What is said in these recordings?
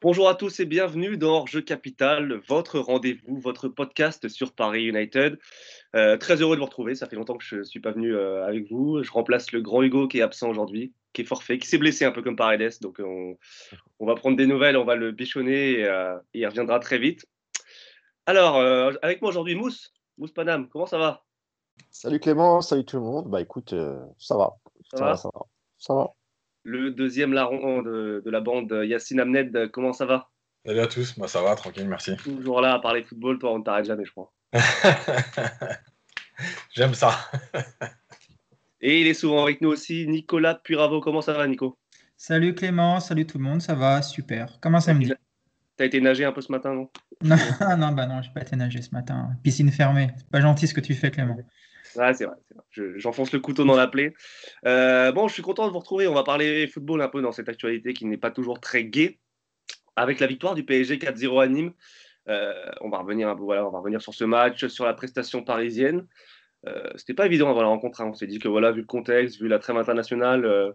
Bonjour à tous et bienvenue dans Jeu Capital, votre rendez-vous, votre podcast sur Paris United. Euh, très heureux de vous retrouver. Ça fait longtemps que je ne suis pas venu euh, avec vous. Je remplace le grand Hugo qui est absent aujourd'hui, qui est forfait, qui s'est blessé un peu comme Paredes. Donc on, va prendre des nouvelles, on va le bichonner et, euh, il reviendra très vite. Alors, avec moi aujourd'hui, Mousse. Mousse Panam, comment ça va? Salut Clément, salut tout le monde. Bah écoute, ça va? Ça, va, ça va. Ça va le deuxième larron de, la bande, Yacine Amned. Comment ça va? Salut à tous, moi ça va, tranquille, merci. Toujours là à parler football, toi on ne t'arrête jamais, je crois. J'aime ça. Et il est souvent avec nous aussi, Nicolas Puravo. Comment ça va, Nico? Salut Clément, salut tout le monde, ça va, super. Comment ça me dit? T'as été nager un peu ce matin, non? Non, non, bah non, j'ai pas été nager ce matin. Piscine fermée. C'est pas gentil ce que tu fais, Clément. Ouais, c'est vrai. J'enfonce le couteau dans la plaie. Euh, bon, je suis content de vous retrouver. On va parler football un peu dans cette actualité qui n'est pas toujours très gaie. Avec la victoire du PSG 4-0 à Nîmes, euh, on, va revenir, voilà, on va revenir sur ce match, sur la prestation parisienne. Euh, C'était pas évident avant la rencontre. Hein. On s'est dit que voilà, vu le contexte, vu la trêve internationale, euh,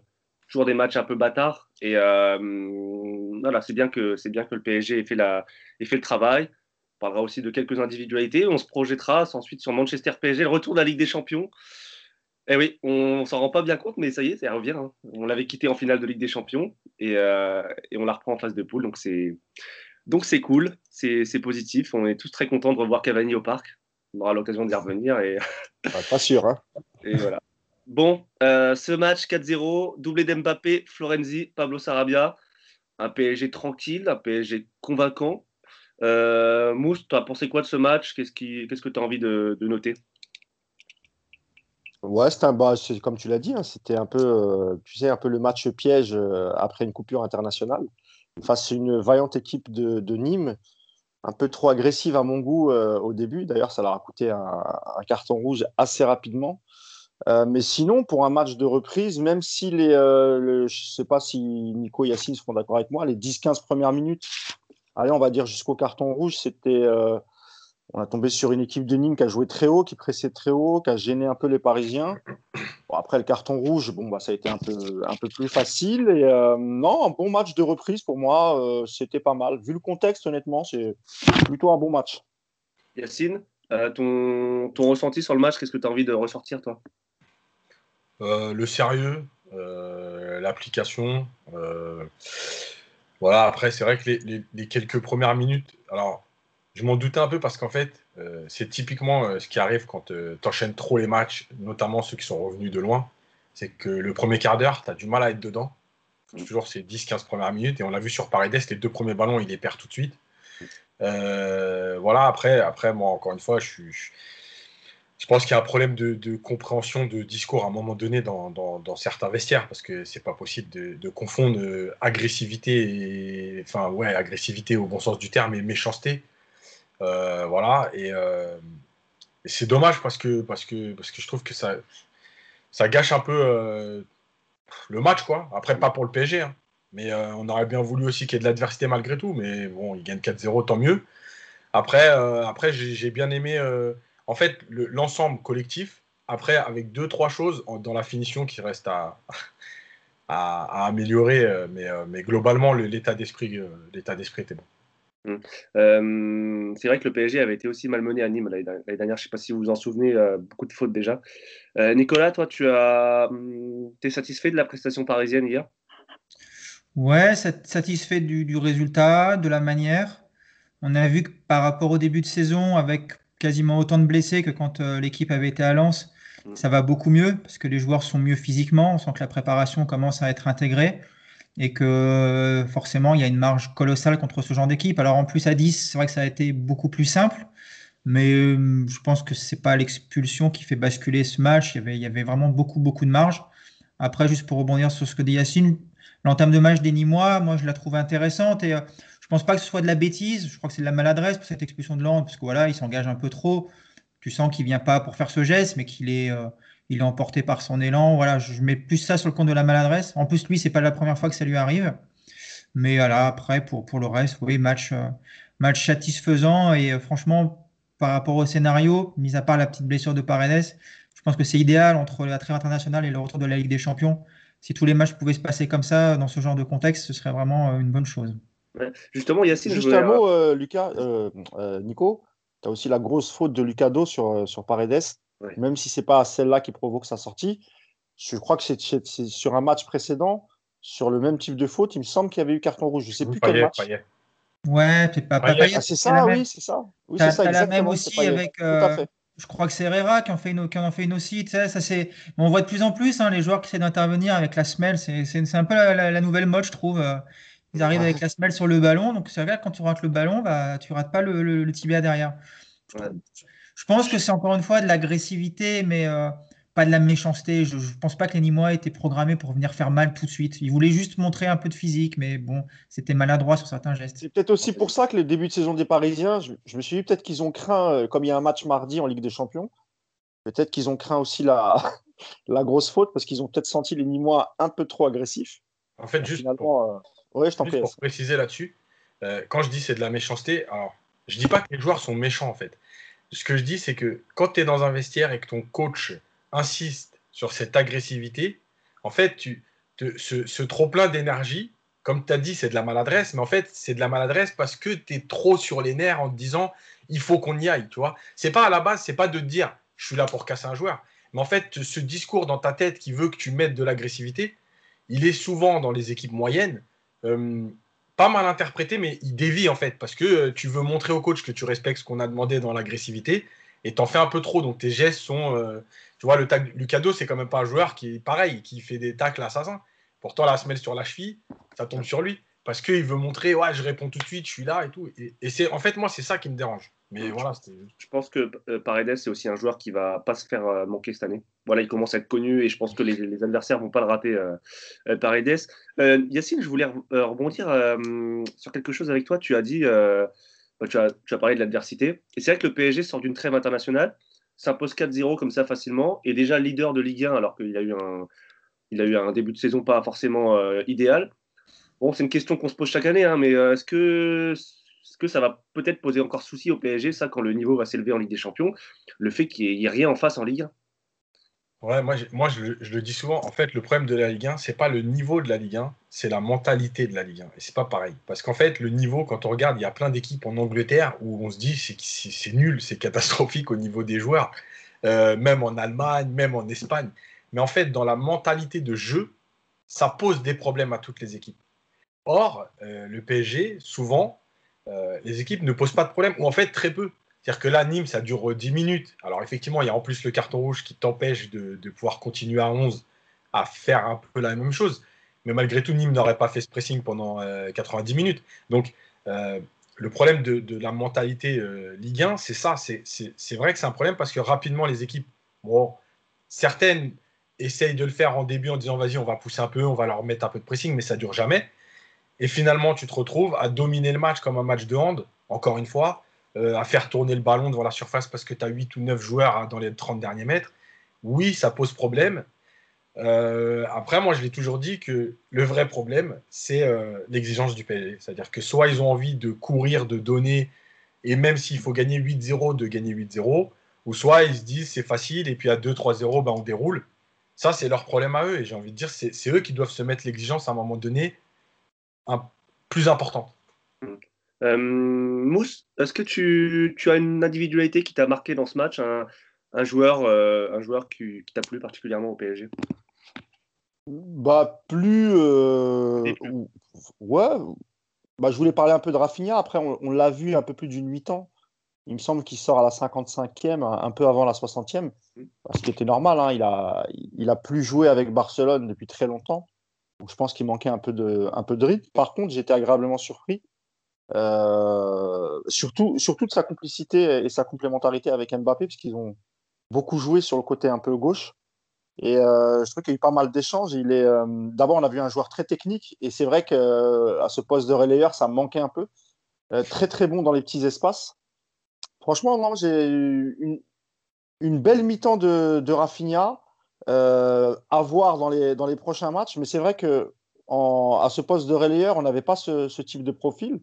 toujours des matchs un peu bâtards. Et voilà, c'est bien que bien que le PSG ait fait le travail. On parlera aussi de quelques individualités. On se projettera ensuite sur Manchester PSG, le retour de la Ligue des Champions. Eh oui, on s'en rend pas bien compte, mais ça y est, ça revient. Hein. On l'avait quitté en finale de Ligue des Champions et, euh, on la reprend en phase de poule. Donc c'est donc c'est cool, c'est positif. On est tous très contents de revoir Cavani au parc. On aura l'occasion d'y revenir et pas sûr. Hein. et voilà. Bon, euh, ce match 4-0, doublé d'Mbappé, Florenzi, Pablo Sarabia, un PSG tranquille, un PSG convaincant. Euh, Mousse, tu as pensé quoi de ce match? Qu'est-ce que tu as envie de, noter? Ouais, c'était un, comme tu l'as dit, hein, c'était un peu, euh, tu sais, un peu le match piège euh, après une coupure internationale face à une vaillante équipe de, Nîmes, un peu trop agressive à mon goût au début. D'ailleurs, ça leur a coûté un, carton rouge assez rapidement. mais sinon, pour un match de reprise, même si les, je ne sais pas si Nico et Yacine seront d'accord avec moi, les 10-15 premières minutes allez, on va dire jusqu'au carton rouge, c'était. Euh, on a tombé sur une équipe de Nîmes qui a joué très haut, qui pressait très haut, qui a gêné un peu les Parisiens. après le carton rouge, bon, bah, ça a été un peu, un peu plus facile. Et euh, non, un bon match de reprise pour moi, euh, c'était pas mal. Vu le contexte, honnêtement, c'est plutôt un bon match. Yacine, ton, ton, ressenti sur le match, qu'est-ce que tu as envie de ressortir, toi? Le sérieux, l'application. Voilà, après, c'est vrai que les, quelques premières minutes, alors, je m'en doutais un peu parce qu'en fait, euh, c'est typiquement euh, ce qui arrive quand euh, tu trop les matchs, notamment ceux qui sont revenus de loin. C'est que le premier quart d'heure, tu du mal à être dedans. Toujours ces 10-15 premières minutes. Et on l'a vu sur Paredes, les deux premiers ballons, il les perd tout de suite. voilà, après, après, moi, encore une fois, je suis pense qu'il y a un problème de, compréhension de discours à un moment donné dans, certains vestiaires, parce que c'est pas possible de, confondre euh, agressivité, et, enfin ouais, agressivité au bon sens du terme et méchanceté. Euh, voilà, euh, et, c'est dommage parce que, parce, que, parce que je trouve que ça, ça gâche un peu le match, quoi. Après, pas pour le PSG, hein. mais on aurait bien voulu aussi qu'il y ait de l'adversité malgré tout, mais bon, ils gagnent 4-0, tant mieux. Après, après j'ai bien aimé en fait, l'ensemble collectif, après, avec deux, trois choses dans la finition qui restent à, à, améliorer, euh, mais, euh, mais globalement, l'état d'esprit euh, l'état d'esprit était bon. Mmh. c'est vrai que le PSG avait été aussi malmené à Nîmes l'année dernière. Je ne sais pas si vous vous en souvenez, beaucoup de fautes déjà. Nicolas, toi, tu as, mmh, es satisfait de la prestation parisienne hier? Ouais, satisfait du, du, résultat, de la manière. On a vu que par rapport au début de saison, avec quasiment autant de blessés que quand euh, l'équipe avait été à Lens. Mm. Ça va beaucoup mieux parce que les joueurs sont mieux physiquement. On sent que la préparation commence à être intégrée et que forcément il y a une marge colossale contre ce genre d'équipe. Alors en plus à 10, c'est vrai que ça a été beaucoup plus simple, mais euh, je pense que c'est pas l'expulsion qui fait basculer ce match. Il y avait, il y avait vraiment beaucoup beaucoup de marge. Après, juste pour rebondir sur ce que dit Yacine, l'entame de match des Nîmois, moi je la trouve intéressante et euh, je pense pas que ce soit de la bêtise. Je crois que c'est de la maladresse pour cette expulsion de Land, parce que voilà, il s'engage un peu trop. Tu sens qu'il vient pas pour faire ce geste, mais qu'il est, euh, il est emporté par son élan. Voilà, je mets plus ça sur le compte de la maladresse. En plus, lui, c'est pas la première fois que ça lui arrive. Mais voilà, après, pour, pour le reste, oui, match, euh, match satisfaisant. Et euh, franchement, par rapport au scénario, mis à part la petite blessure de Paredes, je pense que c'est idéal entre la trêve internationale et le retour de la Ligue des Champions. Si tous les matchs pouvaient se passer comme ça, dans ce genre de contexte, ce serait vraiment une bonne chose. Justement, Yacine, Juste un mot, Lucas, Nico. Tu as aussi la grosse faute de Lucado sur, sur Paredes, même si c'est pas celle-là qui provoque sa sortie. Je crois que c'est sur un match précédent, sur le même type de faute, il me semble qu'il y avait eu carton rouge. Je ne sais plus quel match. Ouais, peut-être pas. Ah, c'est ça, oui, c'est ça. Oui, c'est ça, la même aussi avec. Euh, je crois que c'est Herrera qui en fait une, qui en fait une aussi. Ça, c'est, on voit de plus en plus hein, les joueurs qui essaient d'intervenir avec la semelle. C'est un peu la, nouvelle mode, je trouve. Ils arrivent avec la semelle sur le ballon. Donc, c'est vrai que quand tu rates le ballon, bah, tu rates pas le, le, tibia derrière. Je pense que c'est encore une fois de l'agressivité, mais euh, pas de la méchanceté. Je ne pense pas que les Nîmois étaient programmés pour venir faire mal tout de suite. Ils voulaient juste montrer un peu de physique, mais bon, c'était maladroit sur certains gestes. C'est peut-être aussi pour ça que les débuts de saison des Parisiens, je, me suis dit peut-être qu'ils ont craint, euh, comme il y a un match mardi en Ligue des Champions, peut-être qu'ils ont craint aussi la, la grosse faute parce qu'ils ont peut-être senti les Nîmois un peu trop agressifs. En fait, juste pour, euh, je pour préciser là-dessus, euh, quand je dis c'est de la méchanceté, alors je dis pas que les joueurs sont méchants en fait. Ce que je dis, c'est que quand tu es dans un vestiaire et que ton coach insiste sur cette agressivité, en fait, tu, ce, trop-plein d'énergie, comme tu as dit, c'est de la maladresse, mais en fait, c'est de la maladresse parce que tu es trop sur les nerfs en te disant il faut qu'on y aille, tu vois. C'est pas à la base, c'est pas de te dire je suis là pour casser un joueur, mais en fait, ce discours dans ta tête qui veut que tu mettes de l'agressivité, il est souvent dans les équipes moyennes. Euh, pas mal interprété, mais il dévie en fait, parce que euh, tu veux montrer au coach que tu respectes ce qu'on a demandé dans l'agressivité, et t'en fais un peu trop, donc tes gestes sont, euh, tu vois, le tag, Lucado, c'est quand même pas un joueur qui est pareil, qui fait des tacles assassins. Pourtant, la semelle sur la cheville, ça tombe sur lui. Parce qu'il veut montrer, ouais, je réponds tout de suite, je suis là et tout. Et, c'est, en fait, moi, c'est ça qui me dérange. Mais voilà, je pense que euh, Paredes, c'est aussi un joueur qui va pas se faire euh, manquer cette année. Voilà, il commence à être connu et je pense que les, les adversaires vont pas le rater, euh, Paredes. Yacine, je voulais rebondir sur quelque chose avec toi. Tu as dit, bah, tu, as, parlé de l'adversité. Et c'est vrai que le PSG sort d'une trêve internationale s'impose 4-0 comme ça facilement, et déjà leader de Ligue 1 alors qu'il a eu un, il a eu un début de saison pas forcément euh, idéal. Bon, c'est une question qu'on se pose chaque année, hein, mais euh, est-ce que, est que ça va peut-être poser encore souci au PSG, ça, quand le niveau va s'élever en Ligue des Champions, le fait qu'il n'y ait rien en face en Ligue 1 Ouais, moi, moi je, le dis souvent, en fait, le problème de la Ligue 1, c'est pas le niveau de la Ligue 1, c'est la mentalité de la Ligue 1. Et c'est pas pareil. Parce qu'en fait, le niveau, quand on regarde, il y a plein d'équipes en Angleterre où on se dit c'est, c'est, nul, c'est catastrophique au niveau des joueurs, euh, même en Allemagne, même en Espagne. Mais en fait, dans la mentalité de jeu, ça pose des problèmes à toutes les équipes. Or, euh, le PSG, souvent, euh, les équipes ne posent pas de problème, ou en fait très peu. C'est-à-dire que là, Nîmes, ça dure 10 minutes. Alors effectivement, il y a en plus le carton rouge qui t'empêche de, pouvoir continuer à 11 à faire un peu la même chose. Mais malgré tout, Nîmes n'aurait pas fait ce pressing pendant 90 euh, minutes. Donc euh, le problème de, la mentalité euh, Ligue 1, c'est ça. C'est vrai que c'est un problème parce que rapidement, les équipes, bon, certaines essayent de le faire en début en disant vas-y, on va pousser un peu, on va leur mettre un peu de pressing, mais ça dure jamais. Et finalement, tu te retrouves à dominer le match comme un match de hand, encore une fois, euh, à faire tourner le ballon devant la surface parce que tu as 8 ou 9 joueurs hein, dans les 30 derniers mètres, oui, ça pose problème. Euh, après, moi, je l'ai toujours dit que le vrai problème, c'est euh, l'exigence du PSG. C'est-à-dire que soit ils ont envie de courir, de donner, et même s'il faut gagner 8-0, de gagner 8-0, ou soit ils se disent c'est facile, et puis à 2-3-0, ben, on déroule. Ça, c'est leur problème à eux. Et j'ai envie de dire, c'est eux qui doivent se mettre l'exigence à un moment donné plus importante. Euh, Mousse, est-ce que tu, as une individualité qui t'a marqué dans ce match, un, joueur, euh, un joueur qui, t'a plu particulièrement au PSG Bah, plus. Euh, ouais. Bah, je voulais parler un peu de Rafinha. Après, on, l'a vu un peu plus d'une 8 ans. Il me semble qu'il sort à la 55e, un peu avant la 60e, mmh. ce qui était normal. Hein. Il, a, il a plus joué avec Barcelone depuis très longtemps. Donc, je pense qu'il manquait un peu, de, un peu de rythme. Par contre, j'étais agréablement surpris euh, surtout, surtout de sa complicité et sa complémentarité avec Mbappé, puisqu'ils ont beaucoup joué sur le côté un peu gauche. Et euh, je trouve qu'il y a eu pas mal d'échanges. Euh, d'abord, on a vu un joueur très technique, et c'est vrai qu'à ce poste de relayeur, ça me manquait un peu. très très bon dans les petits espaces. Franchement, j'ai une, une belle mi-temps de, de à voir dans les, dans les prochains matchs. Mais c'est vrai que en, à ce poste de relayeur, on n'avait pas ce, type de profil.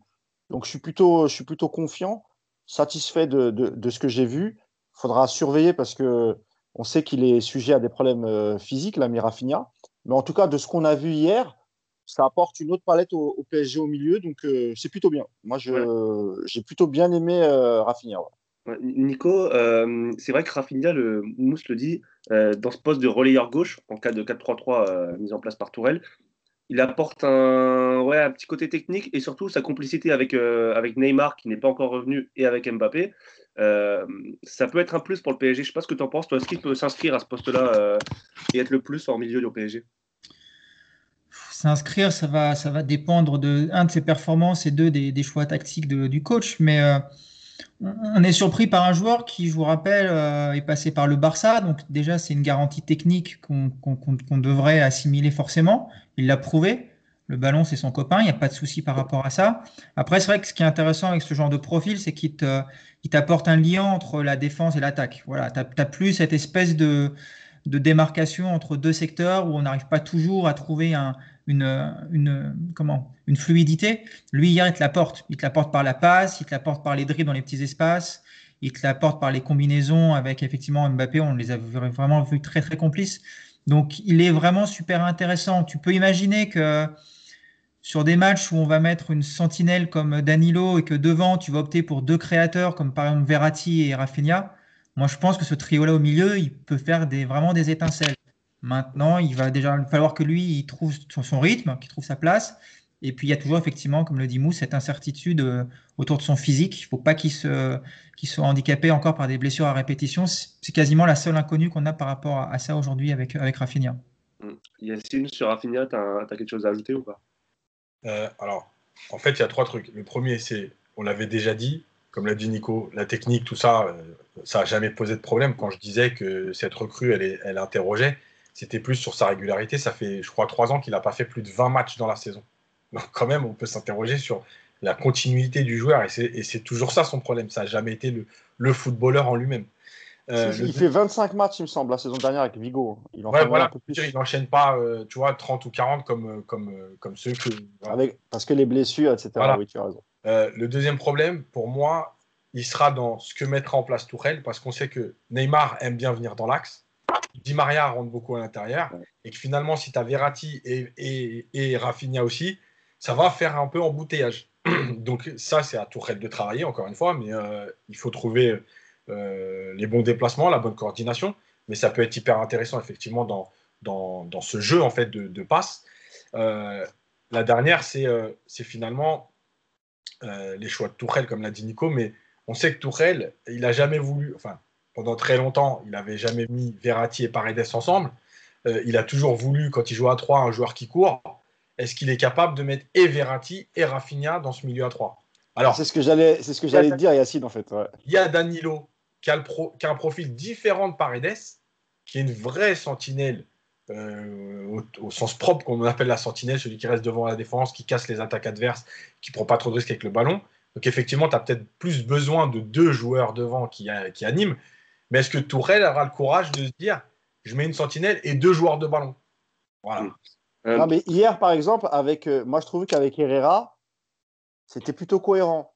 Donc je suis plutôt, je suis plutôt confiant, satisfait de, ce que j'ai vu. Il faudra surveiller parce que on sait qu'il est sujet à des problèmes euh, physiques, l'ami Rafinha. Mais en tout cas, de ce qu'on a vu hier, ça apporte une autre palette au, PSG au milieu, donc c'est plutôt bien. Moi, j'ai plutôt bien aimé Rafinha. Nico, c'est vrai que Rafinha, le Mousse le dit, dans ce poste de relayeur gauche, en cas de 4-3-3 mis en place par Tourelle, il apporte un, ouais, un petit côté technique et surtout sa complicité avec, avec Neymar qui n'est pas encore revenu et avec Mbappé. Euh, ça peut être un plus pour le PSG. Je sais pas ce que tu en penses. Toi, est-ce qu'il peut s'inscrire à ce poste-là euh, et être le plus en milieu du PSG S'inscrire, ça va, ça va dépendre de un de ses performances et deux des, choix tactiques du coach. Mais euh, on est surpris par un joueur qui, je vous rappelle, est passé par le Barça. Donc déjà, c'est une garantie technique qu'on devrait assimiler forcément. Il l'a prouvé. Le ballon, c'est son copain, il n'y a pas de souci par rapport à ça. Après, c'est vrai que ce qui est intéressant avec ce genre de profil, c'est qu'il t'apporte un lien entre la défense et l'attaque. Voilà, tu n'as plus cette espèce de, démarcation entre deux secteurs où on n'arrive pas toujours à trouver une, comment, une fluidité. Lui, hier, il te l'apporte. Il te l'apporte par la passe, il te l'apporte par les dribbles dans les petits espaces, il te l'apporte par les combinaisons avec effectivement Mbappé. On les a vraiment vus très, très complices. Donc, il est vraiment super intéressant. Tu peux imaginer que sur des matchs où on va mettre une sentinelle comme Danilo et que devant tu vas opter pour deux créateurs comme par exemple Verratti et Rafinha, moi je pense que ce trio-là au milieu, il peut faire des, vraiment des étincelles. Maintenant, il va déjà falloir que lui, il trouve son, rythme, qu'il trouve sa place. Et puis il y a toujours effectivement, comme le dit Mousse, cette incertitude euh, autour de son physique. Il ne faut pas qu'il se, soit handicapé encore par des blessures à répétition. C'est quasiment la seule inconnue qu'on a par rapport à, ça aujourd'hui avec, avec Rafinha. Mmh. Yacine, sur Rafinha, tu as, as quelque chose à ajouter ou pas? Euh, alors, en fait, il y a trois trucs. Le premier, c'est, on l'avait déjà dit, comme l'a dit Nico, la technique, tout ça, euh, ça n'a jamais posé de problème. Quand je disais que cette recrue, elle, elle interrogeait, c'était plus sur sa régularité. Ça fait, je crois, trois ans qu'il n'a pas fait plus de 20 matchs dans la saison. Donc, quand même, on peut s'interroger sur la continuité du joueur. Et c'est toujours ça son problème. Ça n'a jamais été le footballeur en lui-même. Euh, il fait 25 matchs, il me semble, la saison dernière avec Vigo. Il en voilà, un peu plus. Il n'enchaîne pas, euh, tu vois, 30 ou 40 comme, euh, comme, comme ceux que. Avec, parce que les blessures, etc. Oui, tu as raison. le deuxième problème, pour moi, il sera dans ce que mettra en place Tourelle, parce qu'on sait que Neymar aime bien venir dans l'axe. Di Maria rentre beaucoup à l'intérieur. Et que finalement, si tu as Verratti et, et, et Rafinha aussi, ça va faire un peu embouteillage. Donc, ça, c'est à Tourelle de travailler, encore une fois, mais il faut trouver euh, les bons déplacements, la bonne coordination. Mais ça peut être hyper intéressant, effectivement, dans, dans, ce jeu en fait, de, de passes. Euh, la dernière, c'est euh, finalement les choix de Tourelle, comme l'a dit Nico, mais on sait que Tourelle, il n'a jamais voulu, enfin, pendant très longtemps, il n'avait jamais mis Verratti et Paredes ensemble. il a toujours voulu, quand il joue à 3, un joueur qui court. Est-ce qu'il est capable de mettre et Verratti et Rafinha dans ce milieu à 3 Alors, c'est ce que j'allais, c'est ce que j'allais dire, Yacine, en fait. Il y a Danilo qui a, un profil différent de Paredes, qui est une vraie sentinelle euh, au, sens propre qu'on appelle la sentinelle, celui qui reste devant la défense, qui casse les attaques adverses, qui prend pas trop de risques avec le ballon. Donc effectivement, tu as peut-être plus besoin de deux joueurs devant qui, qui animent. Mais est-ce que Tourelle aura le courage de se dire, je mets une sentinelle et deux joueurs de ballon? Voilà. Euh, mais hier, par exemple, avec, euh, moi je trouvais qu'avec Herrera, c'était plutôt cohérent.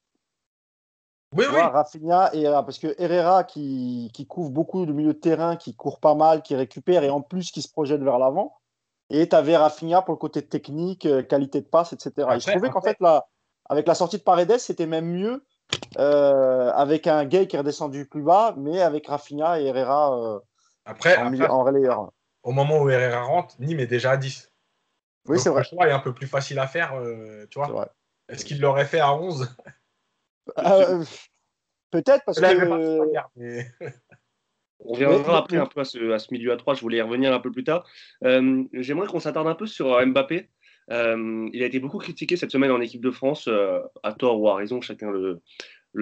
Oui, oui. Rafinha et parce que Herrera qui, qui, couvre beaucoup de milieu de terrain, qui court pas mal, qui récupère et en plus qui se projette vers l'avant. Et tu avais Rafinha pour le côté technique, euh, qualité de passe, etc. et je trouvais qu'en fait, là, avec la sortie de Paredes, c'était même mieux avec un Gay qui est redescendu plus bas, mais avec Rafinha et Herrera euh, après, en, après, relayeur. Au moment où Herrera rentre, Nîmes est déjà à 10. Oui, c'est vrai. Le choix est un peu plus facile à faire, tu vois. Est-ce qu'il l'aurait fait à 11 euh, peut-être parce que. On reviendra après un peu à ce, milieu à 3, je voulais y revenir un peu plus tard. Euh, j'aimerais qu'on s'attarde un peu sur euh, il a été beaucoup critiqué cette semaine en équipe de France, à tort ou à raison, chacun le,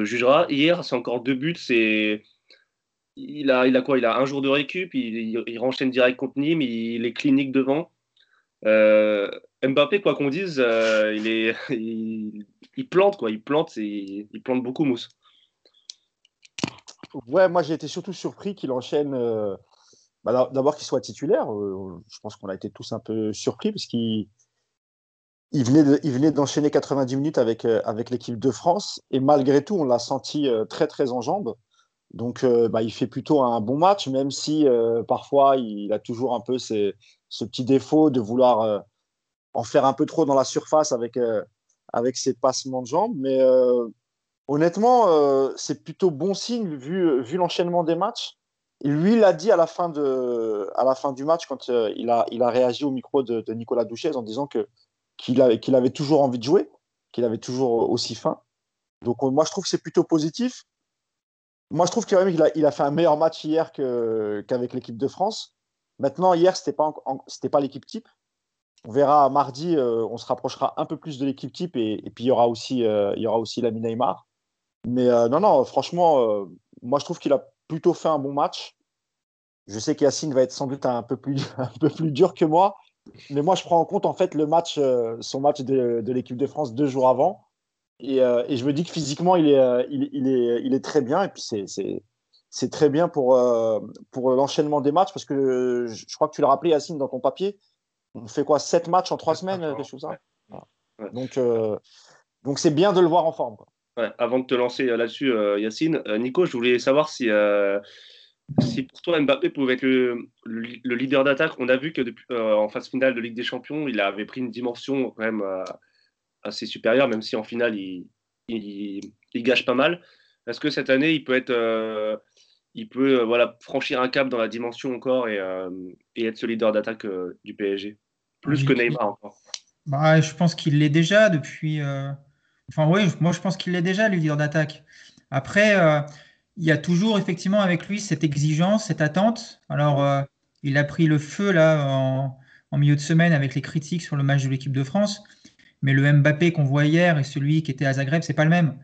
jugera. Hier, c'est encore deux buts. Il a, quoi? Il a un jour de récup, il, il, renchaîne direct contre Nîmes, il, est clinique devant. Mbappé, quoi qu'on dise, il, plante, quoi. Il plante, il plante beaucoup, Mousse. Ouais, moi j'ai été surtout surpris qu'il enchaîne. Euh, bah, d'abord qu'il soit titulaire. Euh, je pense qu'on a été tous un peu surpris parce qu'il il venait, d'enchaîner 90 minutes avec, euh, avec l'équipe de France et malgré tout, on l'a senti très très en jambes. Donc, bah, il fait plutôt un bon match, même si parfois il a toujours un peu ce petit défaut de vouloir en faire un peu trop dans la surface avec, avec ses passements de jambes. Mais honnêtement, c'est plutôt bon signe vu, vu l'enchaînement des matchs. Lui, il a dit à la fin, de, à la fin du match, quand il, a, il a réagi au micro de, de Nicolas Douchez en disant que, qu'il, avait, toujours envie de jouer, qu'il avait toujours aussi faim. Donc moi, je trouve que c'est plutôt positif. Moi, je trouve qu'il a, fait un meilleur match hier qu'avec l'équipe de France. Maintenant, hier, ce n'était pas, pas l'équipe type. On verra mardi, euh, on se rapprochera un peu plus de l'équipe type et, puis il y aura aussi, euh, l'ami Neymar. Mais euh, non, non, franchement, moi, je trouve qu'il a plutôt fait un bon match. Je sais qu'Yacine va être sans doute un peu, plus, un peu plus dur que moi, mais moi, je prends en compte en fait le match, son match de, de l'équipe de France deux jours avant. Euh, et, je me dis que physiquement, il est, euh, il, est, il est très bien. Et puis, c'est très bien pour, euh, pour l'enchaînement des matchs parce que je, crois que tu l'as rappelé, Yacine, dans ton papier. On fait quoi 7 matchs en 3 semaines, quelque chose ça Donc, donc c'est bien de le voir en forme. avant de te lancer là-dessus, Yacine, Nico, je voulais savoir si, si pour toi Mbappé pouvait être le, le leader d'attaque. On a vu que depuis, en phase finale de Ligue des Champions, il avait pris une dimension quand même assez supérieur, même si en finale, il, il, gâche pas mal. Est-ce que cette année, il peut être, euh, il peut euh, voilà, franchir un cap dans la dimension encore et, euh, et être ce leader d'attaque du PSG Plus que Neymar encore. Bah, je pense qu'il l'est déjà depuis. Enfin, oui, moi je pense qu'il l'est déjà, le leader d'attaque. Après, il y a toujours effectivement avec lui cette exigence, cette attente. Alors, il a pris le feu là en, milieu de semaine avec les critiques sur le match de l'équipe de France. Mais le Mbappé qu'on voit hier et celui qui était à Zagreb, c'est pas le même.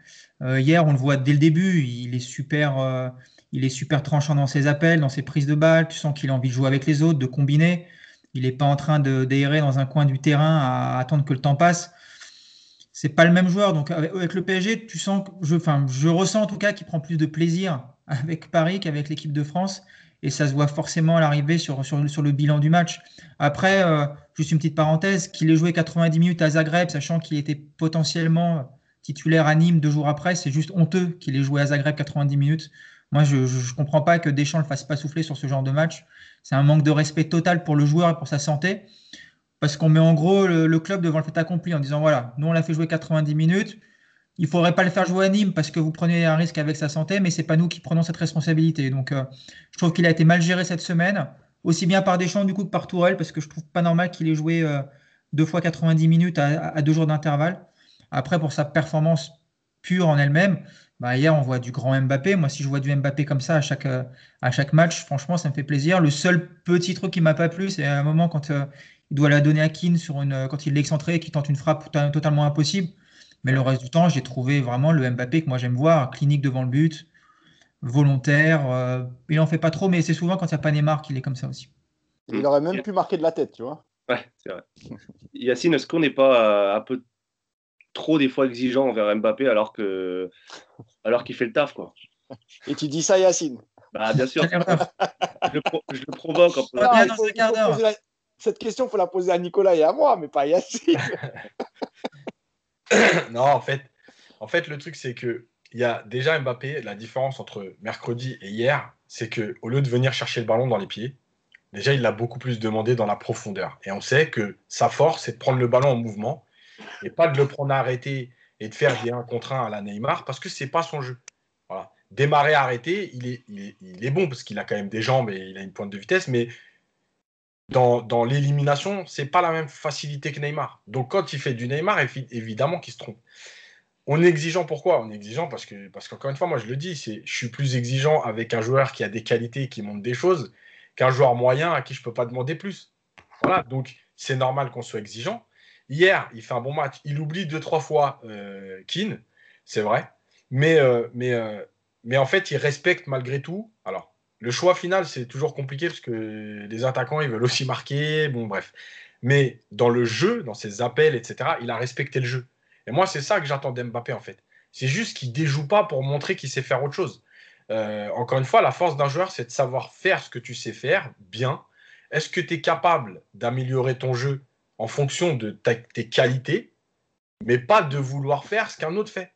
Euh, hier, on le voit dès le début, il est super, euh, il est super tranchant dans ses appels, dans ses prises de balles. Tu sens qu'il a envie de jouer avec les autres, de combiner. Il n'est pas en train de d'errer dans un coin du terrain à, attendre que le temps passe. C'est pas le même joueur. Donc avec, le PSG, tu sens, je, enfin, je ressens en tout cas qu'il prend plus de plaisir avec Paris qu'avec l'équipe de France et ça se voit forcément à l'arrivée sur, le bilan du match. Après, euh, juste une petite parenthèse, qu'il ait joué 90 minutes à Zagreb, sachant qu'il était potentiellement titulaire à Nîmes deux jours après, c'est juste honteux qu'il ait joué à Zagreb 90 minutes. Moi, je ne comprends pas que Deschamps ne le fasse pas souffler sur ce genre de match. C'est un manque de respect total pour le joueur et pour sa santé. Parce qu'on met en gros le, club devant le fait accompli en disant voilà, nous on l'a fait jouer 90 minutes, il faudrait pas le faire jouer à Nîmes parce que vous prenez un risque avec sa santé, mais c'est pas nous qui prenons cette responsabilité. Donc, euh, je trouve qu'il a été mal géré cette semaine, aussi bien par Deschamps du coup que par Tourelle, parce que je trouve pas normal qu'il ait joué euh, deux fois 90 minutes à, deux jours d'intervalle. Après, pour sa performance pure en elle-même, bah, hier on voit du grand Mbappé. Moi, si je vois du Mbappé comme ça à chaque, euh, à chaque match, franchement, ça me fait plaisir. Le seul petit truc qui m'a pas plu, c'est un moment quand il doit la donner à Keane sur une, quand il l'excentré et qu'il tente une frappe totalement impossible. Mais le reste du temps, j'ai trouvé vraiment le Mbappé que moi j'aime voir, clinique devant le but, volontaire. Euh, il n'en fait pas trop, mais c'est souvent quand il n'y a pas Neymar qu'il est comme ça aussi. Il aurait même pu marquer de la tête, tu vois. Ouais, c'est vrai. Yacine, est-ce qu'on n'est pas euh, un peu trop des fois exigeant envers Mbappé alors que alors qu'il fait le taf quoi? Et tu dis ça, Yacine Bah bien sûr. je, le provoque. Cette question, il faut la poser à Nicolas et à moi, mais pas à Yacine. non, en fait, en fait, le truc, c'est que il y a déjà Mbappé, la différence entre mercredi et hier, c'est que au lieu de venir chercher le ballon dans les pieds, déjà il l'a beaucoup plus demandé dans la profondeur. Et on sait que sa force, c'est de prendre le ballon en mouvement et pas de le prendre à arrêter et de faire des 1 contre 1 à la Neymar parce que c'est pas son jeu. Voilà. Démarrer, arrêter, il est, il est, il est bon parce qu'il a quand même des jambes et il a une pointe de vitesse, mais dans, dans l'élimination, c'est pas la même facilité que Neymar. Donc quand il fait du Neymar, évidemment qu'il se trompe. On est exigeant pourquoi? On est exigeant parce que parce qu'encore une fois, moi je le dis, c'est je suis plus exigeant avec un joueur qui a des qualités, qui montre des choses, qu'un joueur moyen à qui je peux pas demander plus. Voilà, donc c'est normal qu'on soit exigeant. Hier, il fait un bon match. Il oublie deux trois fois euh, Keane, c'est vrai, mais euh, mais euh, mais en fait, il respecte malgré tout. Alors le choix final, c'est toujours compliqué parce que les attaquants, ils veulent aussi marquer. Bon, bref. Mais dans le jeu, dans ses appels, etc., il a respecté le jeu. Et moi, c'est ça que j'attends d'Mbappé, en fait. C'est juste qu'il ne déjoue pas pour montrer qu'il sait faire autre chose. Euh, encore une fois, la force d'un joueur, c'est de savoir faire ce que tu sais faire bien. Est-ce que tu es capable d'améliorer ton jeu en fonction de tes qualités, mais pas de vouloir faire ce qu'un autre fait?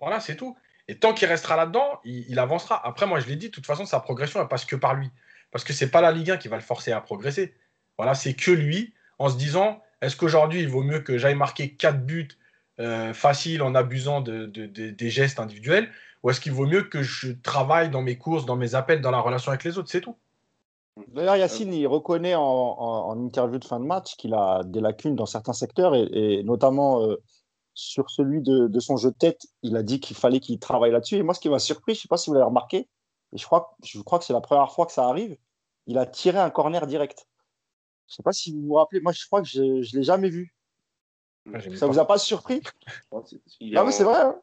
Voilà, c'est tout. Et tant qu'il restera là-dedans, il, avancera. Après, moi, je l'ai dit, de toute façon, sa progression, elle passe que par lui. Parce que c'est pas la Ligue 1 qui va le forcer à progresser. Voilà, c'est que lui, en se disant, Est-ce qu'aujourd'hui, il vaut mieux que j'aille marquer 4 buts euh, faciles en abusant de, des gestes individuels Ou est-ce qu'il vaut mieux que je travaille dans mes courses, dans mes appels, dans la relation avec les autres? C'est tout. D'ailleurs, Yacine, il reconnaît en, interview de fin de match qu'il a des lacunes dans certains secteurs et, notamment euh, sur celui de, son jeu de tête. Il a dit qu'il fallait qu'il travaille là-dessus. Et moi, ce qui m'a surpris, je ne sais pas si vous l'avez remarqué, et je crois, je crois que c'est la première fois que ça arrive, il a tiré un corner direct. Je ne sais pas si vous vous rappelez, moi je crois que je ne l'ai jamais vu. ça ne vous a pas surpris? Non, mais c'est vrai. Hein.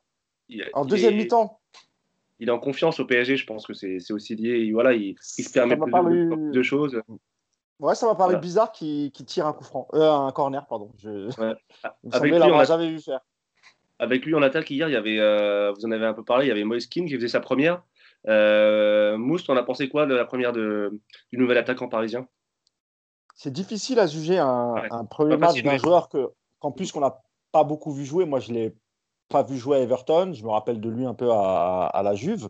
en deuxième mi-temps. Il est en confiance au PSG, je pense que c'est aussi lié. Voilà, il, se permet plus de, choses. Ouais, ça m'a paru bizarre qu'il tire un coup franc, euh, un corner, pardon. Je... Avec lui, on jamais vu faire. Avec lui en attaque hier, il y avait, euh, vous en avez un peu parlé, il y avait Moiskin qui faisait sa première. Euh, Mousse, on a pensé quoi de la première de, du nouvel attaquant parisien? C'est difficile à juger un, premier match d'un joueur que, qu'en plus qu'on n'a pas beaucoup vu jouer. Moi, je ne l'ai pas vu jouer à Everton. Je me rappelle de lui un peu à, la Juve.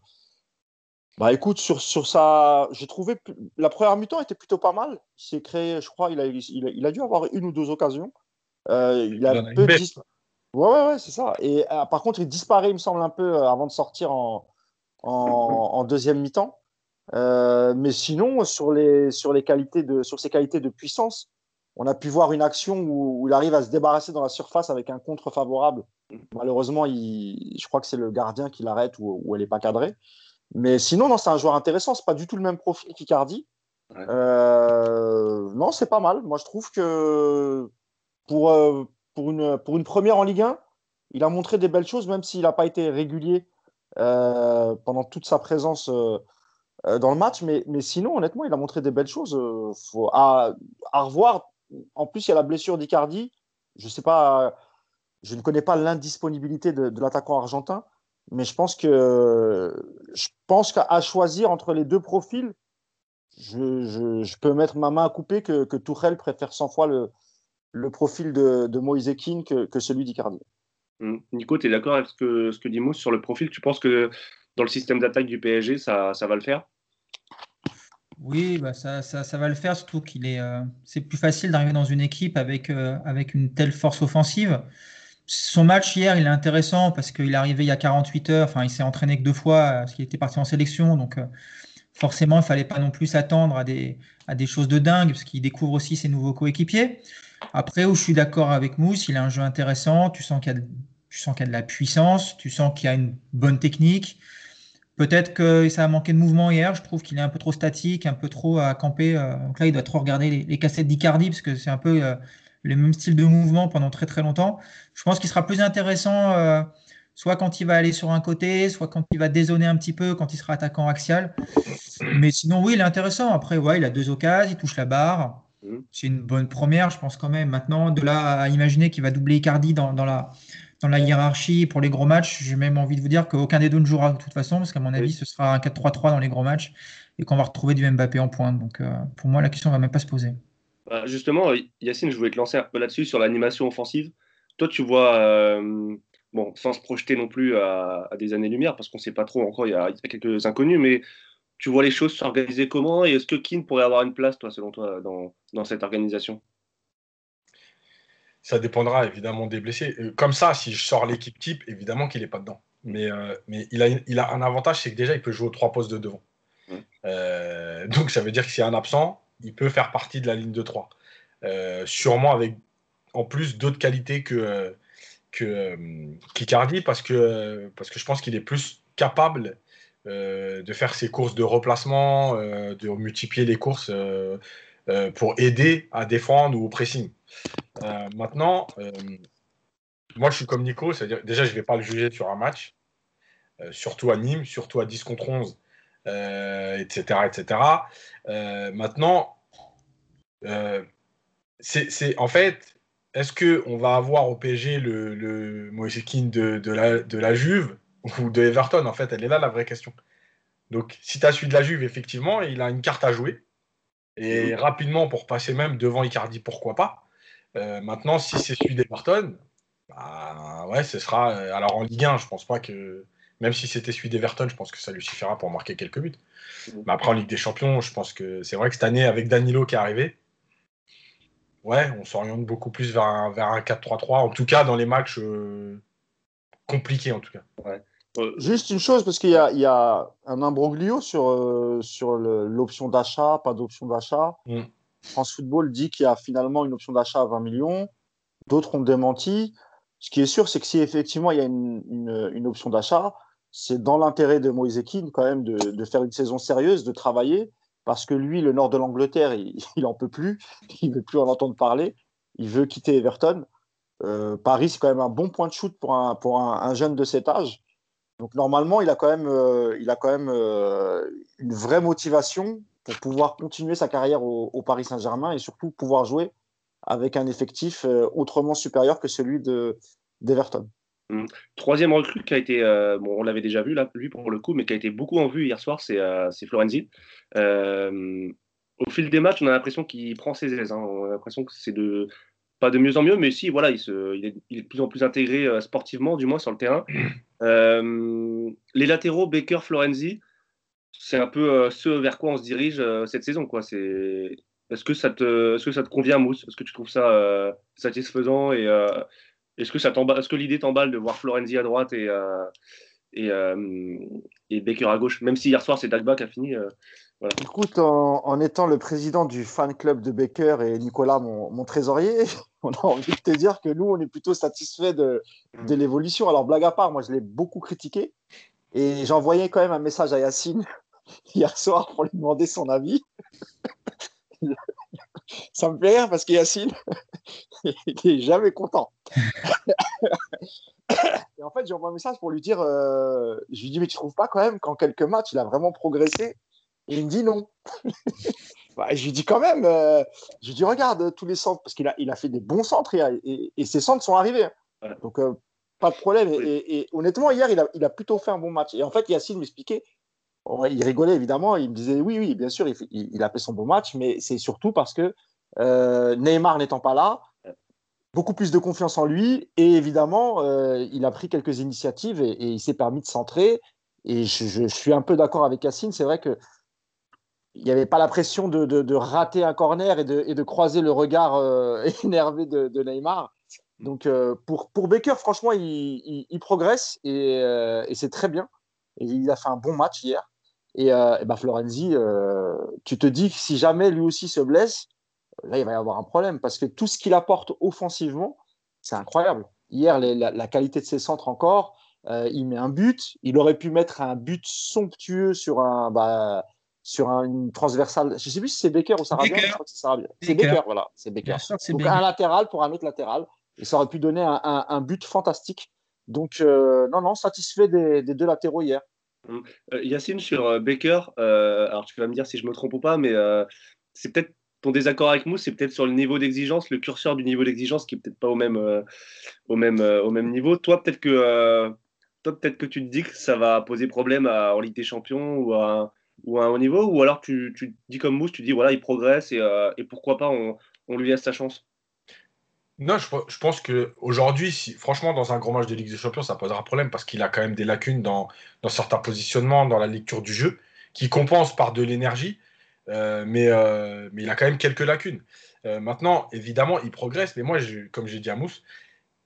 Bah écoute, sur, sur ça, j'ai trouvé la première mi-temps était plutôt pas mal. Il s'est créé, je crois, il a, il a, dû avoir une ou deux occasions. Euh, il a peu Ouais, ouais, ouais c'est ça. Et euh, par contre, il disparaît, il me semble, un peu euh, avant de sortir en, en, deuxième mi-temps. Mais sinon, sur, les, sur, les qualités de, sur ses qualités de puissance, on a pu voir une action où, il arrive à se débarrasser dans la surface avec un contre favorable. Malheureusement, il, je crois que c'est le gardien qui l'arrête ou, elle n'est pas cadrée. Mais sinon, non, c'est un joueur intéressant. C'est pas du tout le même profil qu'Icardi. Euh, non, c'est pas mal. Moi, je trouve que pour, euh, pour, une, pour une première en Ligue 1, il a montré des belles choses, même s'il n'a pas été régulier euh, pendant toute sa présence euh, dans le match. Mais, mais, sinon, honnêtement, il a montré des belles choses. Faut, à, à, revoir. En plus, il y a la blessure d'Icardi. Je sais pas, je ne connais pas l'indisponibilité de, l'attaquant argentin, mais je pense que je pense qu'à choisir entre les deux profils, je, je, je, peux mettre ma main à couper que, que Tourelle préfère 100 fois le, le profil de, de Moïse Keane que, que celui d'Icardi. Mmh. Nico, tu es d'accord avec ce que, ce que dit Mousse sur le profil? Tu penses que dans le système d'attaque du PSG, ça, ça, va le faire? Oui, bah ça, ça, ça, va le faire, surtout qu'il est, euh, c'est plus facile d'arriver dans une équipe avec, euh, avec une telle force offensive. Son match hier, il est intéressant parce qu'il est arrivé il y a 48 heures, enfin il s'est entraîné que deux fois parce qu'il était parti en sélection, donc euh, forcément il fallait pas non plus s'attendre à des, choses de dingue parce qu'il découvre aussi ses nouveaux coéquipiers. Après, où je suis d'accord avec Mousse, il a un jeu intéressant, tu sens qu'il y a de la puissance, tu sens qu'il y a une bonne technique. Peut-être que ça a manqué de mouvement hier. Je trouve qu'il est un peu trop statique, un peu trop à camper. Euh, donc là, il doit trop regarder les, cassettes d'Icardi parce que c'est un peu euh, le même style de mouvement pendant très très longtemps. Je pense qu'il sera plus intéressant euh, soit quand il va aller sur un côté, soit quand il va dézoner un petit peu, quand il sera attaquant axial. Mais sinon, oui, il est intéressant. Après, ouais, il a deux occasions, il touche la barre. Mmh. C'est une bonne première, je pense quand même. Maintenant, de là à imaginer qu'il va doubler Icardi dans, dans la dans la hiérarchie pour les gros matchs. J'ai même envie de vous dire qu'aucun des deux ne jouera de toute façon, parce qu'à mon avis, ce sera un 4-3-3 dans les gros matchs et qu'on va retrouver du Mbappé en pointe. Donc euh, pour moi, la question ne va même pas se poser. Bah, justement, Yacine, je voulais te lancer un peu là-dessus, sur l'animation offensive. Toi, tu vois, euh, bon, sans se projeter non plus à, des années-lumière, parce qu'on ne sait pas trop encore, il y, a, quelques inconnus, mais tu vois les choses s'organiser comment Et est-ce que Keane pourrait avoir une place, toi, selon toi, dans, dans cette organisation? Ça dépendra évidemment des blessés. Euh, comme ça, si je sors l'équipe type, évidemment qu'il n'est pas dedans. Mais, euh, mais il, a, il a un avantage, c'est que déjà, il peut jouer aux trois postes de devant. Euh, donc, ça veut dire que s'il y a un absent, il peut faire partie de la ligne de 3. sûrement avec, en plus, d'autres qualités que, que qu'Icardi, parce que, parce que je pense qu'il est plus capable de faire ses courses de replacement, de multiplier les courses pour aider à défendre ou au pressing. Euh, maintenant, euh, moi, je suis comme Nico, c'est-à-dire, déjà, je ne vais pas le juger sur un match, euh, surtout à Nîmes, surtout à 10 contre 11, etc. etc. maintenant, c'est en fait, est-ce qu'on va avoir au PSG le, le de, de, la, de la Juve ou de Everton? En fait, elle est là la vraie question. Donc, si tu as celui de la Juve, effectivement, il a une carte à jouer. Et rapidement, pour passer même devant Icardi, pourquoi pas euh, maintenant, si c'est celui d'Everton, bah, ouais, ce sera. Euh, alors en Ligue 1, je pense pas que. Même si c'était celui d'Everton, je pense que ça lui suffira pour marquer quelques buts. Mais après, en Ligue des Champions, je pense que c'est vrai que cette année, avec Danilo qui est arrivé, ouais, on s'oriente beaucoup plus vers un, vers un 4-3-3, en tout cas dans les matchs euh, compliqués en tout cas. Ouais. Juste une chose, parce qu'il y, y, a un imbroglio sur, euh, sur l'option d'achat, pas d'option d'achat. Mm. France Football dit qu'il y a finalement une option d'achat à 20 millions. D'autres ont démenti. Ce qui est sûr, c'est que si effectivement il y a une, une, une option d'achat, c'est dans l'intérêt de Moïse Keane quand même de, faire une saison sérieuse, de travailler, parce que lui, le nord de l'Angleterre, il, il en peut plus, il veut plus en entendre parler, il veut quitter Everton. Euh, Paris, c'est quand même un bon point de shoot pour un, jeune de cet âge. Donc normalement, il a quand même, euh, a quand euh, une vraie motivation pour pouvoir continuer sa carrière au, Paris Saint-Germain et surtout pouvoir jouer avec un effectif autrement supérieur que celui d'Everton. Mmh. Troisième recrue qui a été, euh, bon, on l'avait déjà vu là, lui pour le coup, mais qui a été beaucoup en vue hier soir, c'est euh, Florenzi. Euh, au fil des matchs, on a l'impression qu'il prend ses aises. Hein. On a l'impression que c'est de pas de mieux en mieux, mais si, voilà, il, se, il, est, il est, de plus en plus intégré euh, sportivement, du moins sur le terrain. Les latéraux, Baker, Florenzi, c'est un peu ce vers quoi on se dirige cette saison. Quoi. C'est... Est-ce que ça te, est-ce que ça te convient, Mousse? Est-ce que tu trouves ça satisfaisant et est-ce que ça est-ce que l'idée t'emballe de voir Florenzi à droite et et, et, Baker à gauche, même si hier soir c'est Dagba qui a fini. Voilà. Écoute, en, en, étant le président du fan club de Baker et Nicolas, mon, mon, trésorier, on a envie de te dire que nous, on est plutôt satisfait de, de l'évolution. Alors, blague à part, moi, je l'ai beaucoup critiqué et j'ai envoyé quand même un message à Yacine hier soir pour lui demander son avis. Ça me fait rire parce que Yacine, il n'est jamais content. et en fait, j'ai envoyé un message pour lui dire, euh, je lui dis, mais tu trouves pas quand même qu'en quelques matchs, il a vraiment progressé? Et il me dit non. bah, je lui dis quand même, euh, je lui dis regarde tous les centres, parce qu'il a, il a fait des bons centres et, et, et ces centres sont arrivés. Donc, euh, pas de problème. Oui. Et, et, honnêtement, hier, il a, il a plutôt fait un bon match. Et en fait, Yacine m'expliquait, il rigolait évidemment, il me disait oui, oui, bien sûr, il, a fait son bon match, mais c'est surtout parce que euh, Neymar n'étant pas là, beaucoup plus de confiance en lui et évidemment, euh, il a pris quelques initiatives et, il s'est permis de centrer. Et je, suis un peu d'accord avec Yacine, c'est vrai que il n'y avait pas la pression de, de, rater un corner et de, de croiser le regard euh, énervé de, Neymar. Donc pour, pour Baker, franchement, il, progresse et, et c'est très bien. Et il a fait un bon match hier. Et, et bah Florenzi, tu te dis que si jamais lui aussi se blesse, là, il va y avoir un problème parce que tout ce qu'il apporte offensivement, c'est incroyable. Hier, les, la, la, qualité de ses centres encore, il met un but. Il aurait pu mettre un but somptueux sur un. Bah, sur un, une transversale. Je ne sais plus si c'est Baker ou Sarabia. Baker. C'est Baker. Baker, voilà. C'est Baker. Donc Baker. un latéral pour un autre latéral. Et ça aurait pu donner un, but fantastique. Donc, euh, non, non, satisfait des, des, deux latéraux hier. Hum. Euh, Yacine, sur euh, Baker, alors tu vas me dire si je me trompe ou pas, mais euh, c'est peut-être ton désaccord avec moi, c'est peut-être sur le niveau d'exigence, le curseur du niveau d'exigence qui est peut-être pas au même, euh, au même, au même niveau. Toi, peut-être que, toi, peut-être que tu te dis que ça va poser problème en Ligue des Champions ou à, ou à un haut niveau Ou alors tu, tu dis comme Mousse, tu dis voilà, il progresse et, euh, et pourquoi pas on, on, lui laisse sa chance Non, je, pense qu'aujourd'hui, si, franchement, dans un grand match de Ligue des Champions, ça posera problème parce qu'il a quand même des lacunes dans, certains positionnements, dans la lecture du jeu, qui compense par de l'énergie. Euh, mais, euh, mais il a quand même quelques lacunes. Euh, maintenant, évidemment, il progresse, mais moi, comme j'ai dit à Mousse,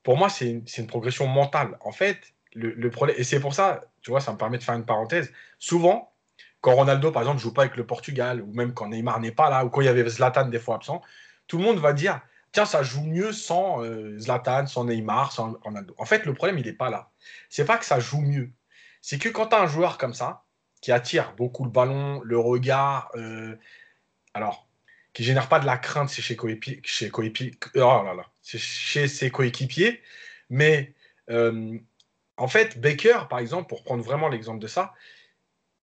pour moi, c'est une, une, progression mentale. En fait, le, le problème, et c'est pour ça, tu vois, ça me permet de faire une parenthèse. Souvent, quand Ronaldo, par exemple, joue pas avec le Portugal, ou même quand Neymar n'est pas là, ou quand il y avait Zlatan des fois absent, tout le monde va dire tiens, ça joue mieux sans euh, Zlatan, sans Neymar, sans Ronaldo. En fait, le problème, il n'est pas là. C'est pas que ça joue mieux. C'est que quand tu as un joueur comme ça, qui attire beaucoup le ballon, le regard, euh, alors, qui génère pas de la crainte chez oh chez ses coéquipiers, mais euh, en fait, Baker, par exemple, pour prendre vraiment l'exemple de ça,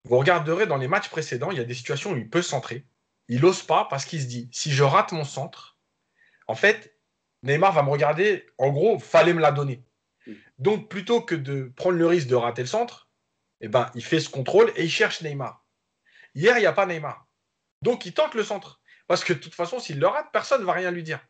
vous regarderez dans les matchs précédents, il y a des situations où il peut centrer. Il n'ose pas parce qu'il se dit si je rate mon centre, en fait, Neymar va me regarder. En gros, fallait me la donner. Donc, plutôt que de prendre le risque de rater le centre, eh ben, il fait ce contrôle et il cherche Neymar. Hier, il n'y a pas Neymar. Donc, il tente le centre. Parce que de toute façon, s'il le rate, personne ne va rien lui dire.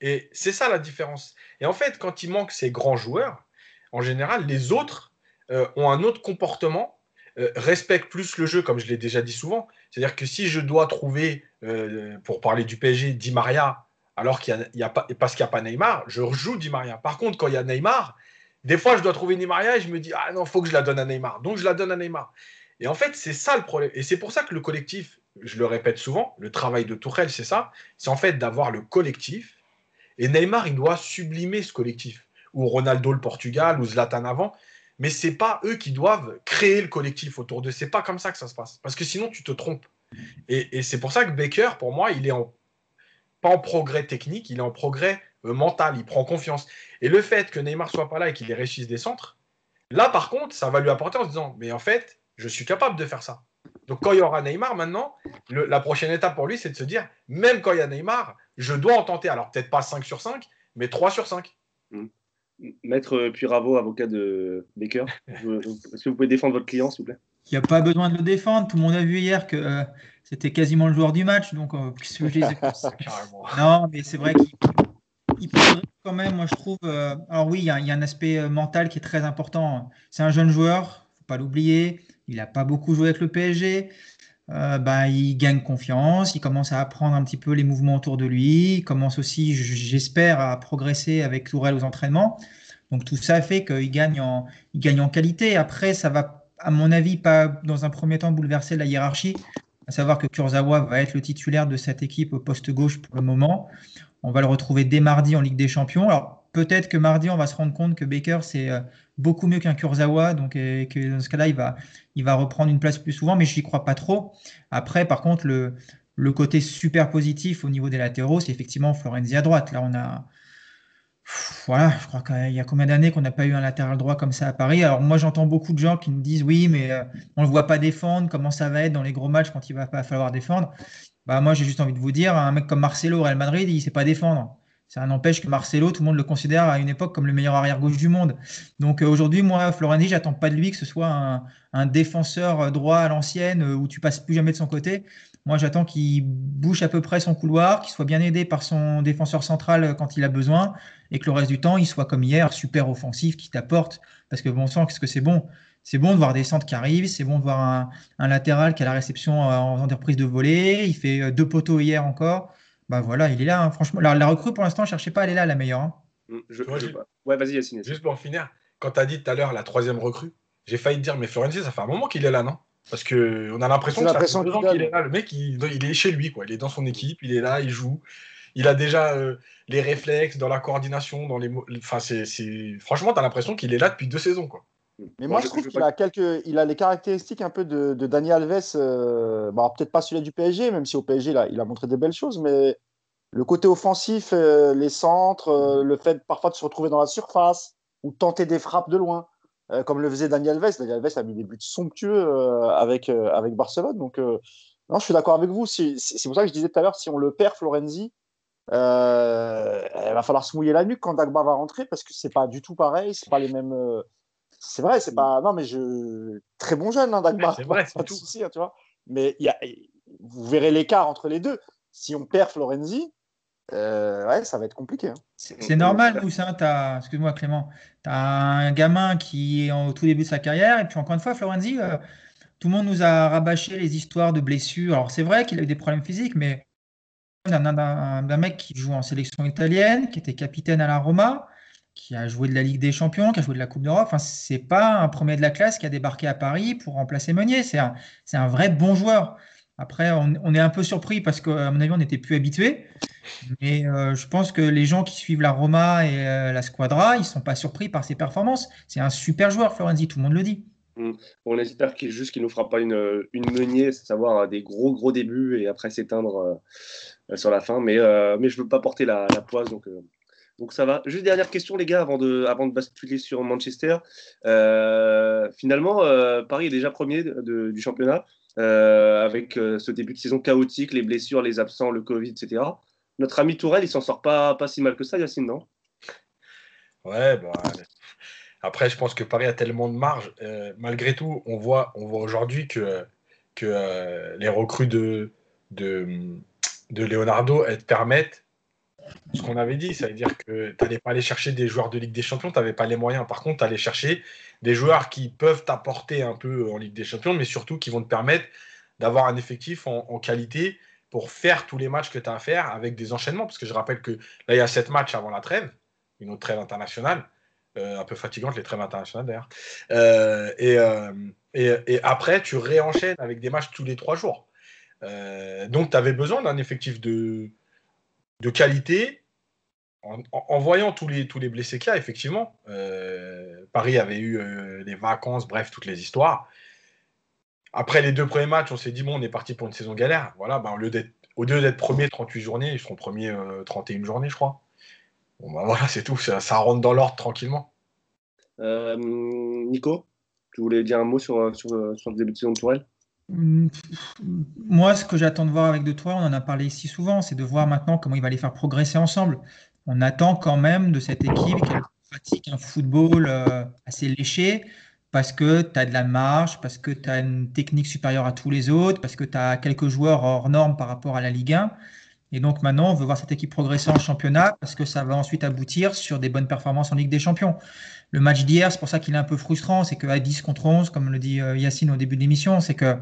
Et c'est ça la différence. Et en fait, quand il manque ces grands joueurs, en général, les autres euh, ont un autre comportement euh, respecte plus le jeu, comme je l'ai déjà dit souvent. C'est-à-dire que si je dois trouver, euh, pour parler du PSG, Di Maria alors qu'il y, a, pas, parce qu'il n'y a pas Neymar, je rejoue Di Maria. Par contre, quand il y a Neymar, des fois, je dois trouver Di Maria et je me dis, ah non, faut que je la donne à Neymar. Donc, je la donne à Neymar. Et en fait, c'est ça le problème. Et c'est pour ça que le collectif, je le répète souvent, le travail de Tourelle, c'est ça. C'est en fait d'avoir le collectif. Et Neymar, il doit sublimer ce collectif. Ou Ronaldo le Portugal, ou Zlatan avant. Mais c'est pas eux qui doivent créer le collectif autour d'eux. C'est pas comme ça que ça se passe. Parce que sinon, tu te trompes. Et, c'est pour ça que Baker, pour moi, il est en, pas en progrès technique, il est en progrès euh, mental. Il prend confiance. Et le fait que Neymar soit pas là et qu'il réussisse des centres, là, par contre, ça va lui apporter en se disant, mais en fait, je suis capable de faire ça. Donc quand il y aura Neymar maintenant, la prochaine étape pour lui, c'est de se dire, même quand il y a Neymar, je dois en tenter, alors peut-être pas 5 sur 5, mais 3 sur 5. Mmh. Maître Puravo, avocat de Baker, est-ce que vous pouvez défendre votre client, s'il vous plaît? Il n'y a pas besoin de le défendre. Tout le monde a vu hier que euh, c'était quasiment le joueur du match. Donc, euh, Non, mais c'est vrai qu'il quand même, moi je trouve. Euh, alors oui, il y, a un aspect mental qui est très important. C'est un jeune joueur, faut pas l'oublier. Il n'a pas beaucoup joué avec le PSG. Euh, bah, il gagne confiance, il commence à apprendre un petit peu les mouvements autour de lui, il commence aussi, j'espère, à progresser avec Tourelle aux entraînements. Donc tout ça fait qu'il gagne, en, il gagne en qualité. Après, ça va, à mon avis, pas dans un premier temps bouleverser la hiérarchie, à savoir que Kurzawa va être le titulaire de cette équipe au poste gauche pour le moment. On va le retrouver dès mardi en Ligue des Champions. Alors peut-être que mardi, on va se rendre compte que Baker, c'est euh, beaucoup mieux qu'un Kurzawa, donc que dans ce cas-là, il va, il va reprendre une place plus souvent, mais je n'y crois pas trop. Après, par contre, le, le côté super positif au niveau des latéraux, c'est effectivement Florenzi à droite. Là, on a. Voilà, je crois qu'il y a combien d'années qu'on n'a pas eu un latéral droit comme ça à Paris? Alors moi j'entends beaucoup de gens qui me disent oui mais euh, on ne le voit pas défendre, comment ça va être dans les gros matchs quand il va pas falloir défendre? Bah moi j'ai juste envie de vous dire, un mec comme Marcelo au Real Madrid, il ne sait pas défendre. Ça n'empêche que Marcelo, tout le monde le considère à une époque comme le meilleur arrière-gauche du monde. Donc euh, aujourd'hui, moi, Florenzi, j'attends pas de lui que ce soit un, défenseur droit à l'ancienne euh, où tu passes plus jamais de son côté. Moi, j'attends qu'il bouge à peu près son couloir, qu'il soit bien aidé par son défenseur central euh, quand il a besoin, et que le reste du temps, il soit comme hier, super offensif, qui t'apporte. Parce que bon sang, qu'est-ce que c'est bon C'est bon de voir des centres qui arrivent, c'est bon de voir un, latéral qui a la réception en entreprise de volée. Il fait deux poteaux hier encore. Bah voilà, il est là, hein, franchement. La, la, recrue, pour l'instant, cherchez pas, elle est là, la meilleure. Hein. Mm, ouais, vas-y, Yacine. Juste pour finir, quand tu as dit tout à l'heure la troisième recrue, j'ai failli te dire, mais Florenzi, ça fait un moment qu'il est là, non? Parce qu'on a l'impression que ça fait qu'il est là. Le mec, il, il, est chez lui, quoi. Il est dans son équipe, il est là, il joue. Il a déjà euh, les réflexes dans la coordination, dans les. Enfin, c'est, franchement, tu as l'impression qu'il est là depuis deux saisons, quoi. Mais moi, je trouve qu'il a quelques, il a les caractéristiques un peu de, de Dani Alves. Euh, bah, peut-être pas celui du PSG, même si au PSG, là, il a montré des belles choses, mais le côté offensif, euh, les centres, euh, le fait parfois de se retrouver dans la surface ou tenter des frappes de loin, comme le faisait Daniel Alves. Daniel Alves a mis des buts somptueux avec, avec Barcelone. Donc, non, je suis d'accord avec vous. C'est pour ça que je disais tout à l'heure, si on le perd, Florenzi, il va falloir se mouiller la nuque quand Dagba va rentrer parce que c'est pas du tout pareil, c'est pas les mêmes c'est vrai, c'est pas. Non, mais je. Très bon jeune, hein, Dagmar. C'est vrai, pas de souci, hein, tu vois. Mais y a... vous verrez l'écart entre les deux. Si on perd Florenzi, euh, ouais, ça va être compliqué. Hein. C'est normal, Moussin. Excuse-moi, Clément. Tu as un gamin qui est au tout début de sa carrière. Et puis, encore une fois, Florenzi, euh, tout le monde nous a rabâché les histoires de blessures. Alors, c'est vrai qu'il a eu des problèmes physiques, mais d'un mec qui joue en sélection italienne, qui était capitaine à la Roma, qui a joué de la Ligue des Champions, qui a joué de la Coupe d'Europe. Enfin, c'est pas un premier de la classe qui a débarqué à Paris pour remplacer Meunier. C'est un, vrai bon joueur. Après, on, est un peu surpris parce qu'à mon avis, on n'était plus habitué. Mais euh, je pense que les gens qui suivent la Roma et euh, la Squadra, ils ne sont pas surpris par ses performances. C'est un super joueur, Florenzi, tout le monde le dit. Mmh. On espère qu'il juste qu'il nous fera pas une, une Meunier, savoir des gros gros débuts et après s'éteindre euh, sur la fin. Mais, mais je ne veux pas porter la, la poisse, donc donc ça va. Juste dernière question, les gars, avant de, avant de basculer sur Manchester. Euh, finalement, euh, Paris est déjà premier du championnat euh, avec ce début de saison chaotique, les blessures, les absents, le Covid, etc. Notre ami Tourelle, il s'en sort pas, pas si mal que ça, Yacine, non? Ouais, bah, après, je pense que Paris a tellement de marge. malgré tout, on voit, on voit aujourd'hui que, que les recrues de, de, Leonardo elles permettent ce qu'on avait dit, ça veut dire que tu n'allais pas aller chercher des joueurs de Ligue des Champions, tu n'avais pas les moyens. Par contre, tu allais chercher des joueurs qui peuvent t'apporter un peu en Ligue des Champions, mais surtout qui vont te permettre d'avoir un effectif en, qualité pour faire tous les matchs que tu as à faire avec des enchaînements. Parce que je rappelle que là, il y a sept matchs avant la trêve, une autre trêve internationale, euh, un peu fatigante, les trêves internationales d'ailleurs. Euh, et, et, après, tu réenchaînes avec des matchs tous les trois jours. donc, tu avais besoin d'un effectif de, de qualité. En, voyant tous les, tous les blessés qu'il y a, effectivement, Paris avait eu les vacances, bref, toutes les histoires. Après les deux premiers matchs, on s'est dit, bon, on est parti pour une saison galère. Voilà, bah, au lieu d'être premier 38 journées, ils seront premiers 31 euh, journées, je crois. Bon, bah, voilà, c'est tout. Ça, rentre dans l'ordre tranquillement. Euh, Nico, tu voulais dire un mot sur, sur, sur le début de saison de Tourelle? Mmh, moi, ce que j'attends de voir avec De Tourelle, on en a parlé ici souvent, c'est de voir maintenant comment il va les faire progresser ensemble. On attend quand même de cette équipe qu'elle pratique un football euh, assez léché, parce que tu as de la marge, parce que tu as une technique supérieure à tous les autres, parce que tu as quelques joueurs hors normes par rapport à la Ligue 1. Et donc maintenant, on veut voir cette équipe progresser en championnat parce que ça va ensuite aboutir sur des bonnes performances en Ligue des Champions. Le match d'hier, c'est pour ça qu'il est un peu frustrant, c'est qu'à 10 contre 11, comme le dit euh, Yacine au début de l'émission, c'est que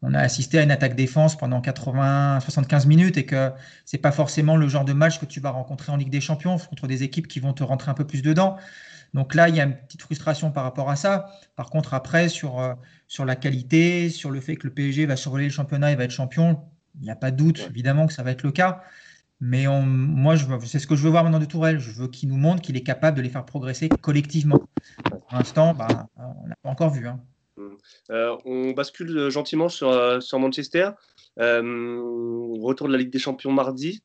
on a assisté à une attaque défense pendant 80, 75 minutes et que c'est pas forcément le genre de match que tu vas rencontrer en Ligue des Champions contre des équipes qui vont te rentrer un peu plus dedans. Donc là, il y a une petite frustration par rapport à ça. Par contre, après, sur, euh, sur la qualité, sur le fait que le PSG va survoler le championnat et va être champion, il n'y a pas de doute, évidemment, que ça va être le cas. Mais moi, c'est ce que je veux voir maintenant de Tourelle. Je veux qu'il nous montre qu'il est capable de les faire progresser collectivement. Pour l'instant, bah, on n'a pas encore vu. Hein. Mmh. Euh, on bascule gentiment sur, euh, sur Manchester. retour de la Ligue des Champions mardi.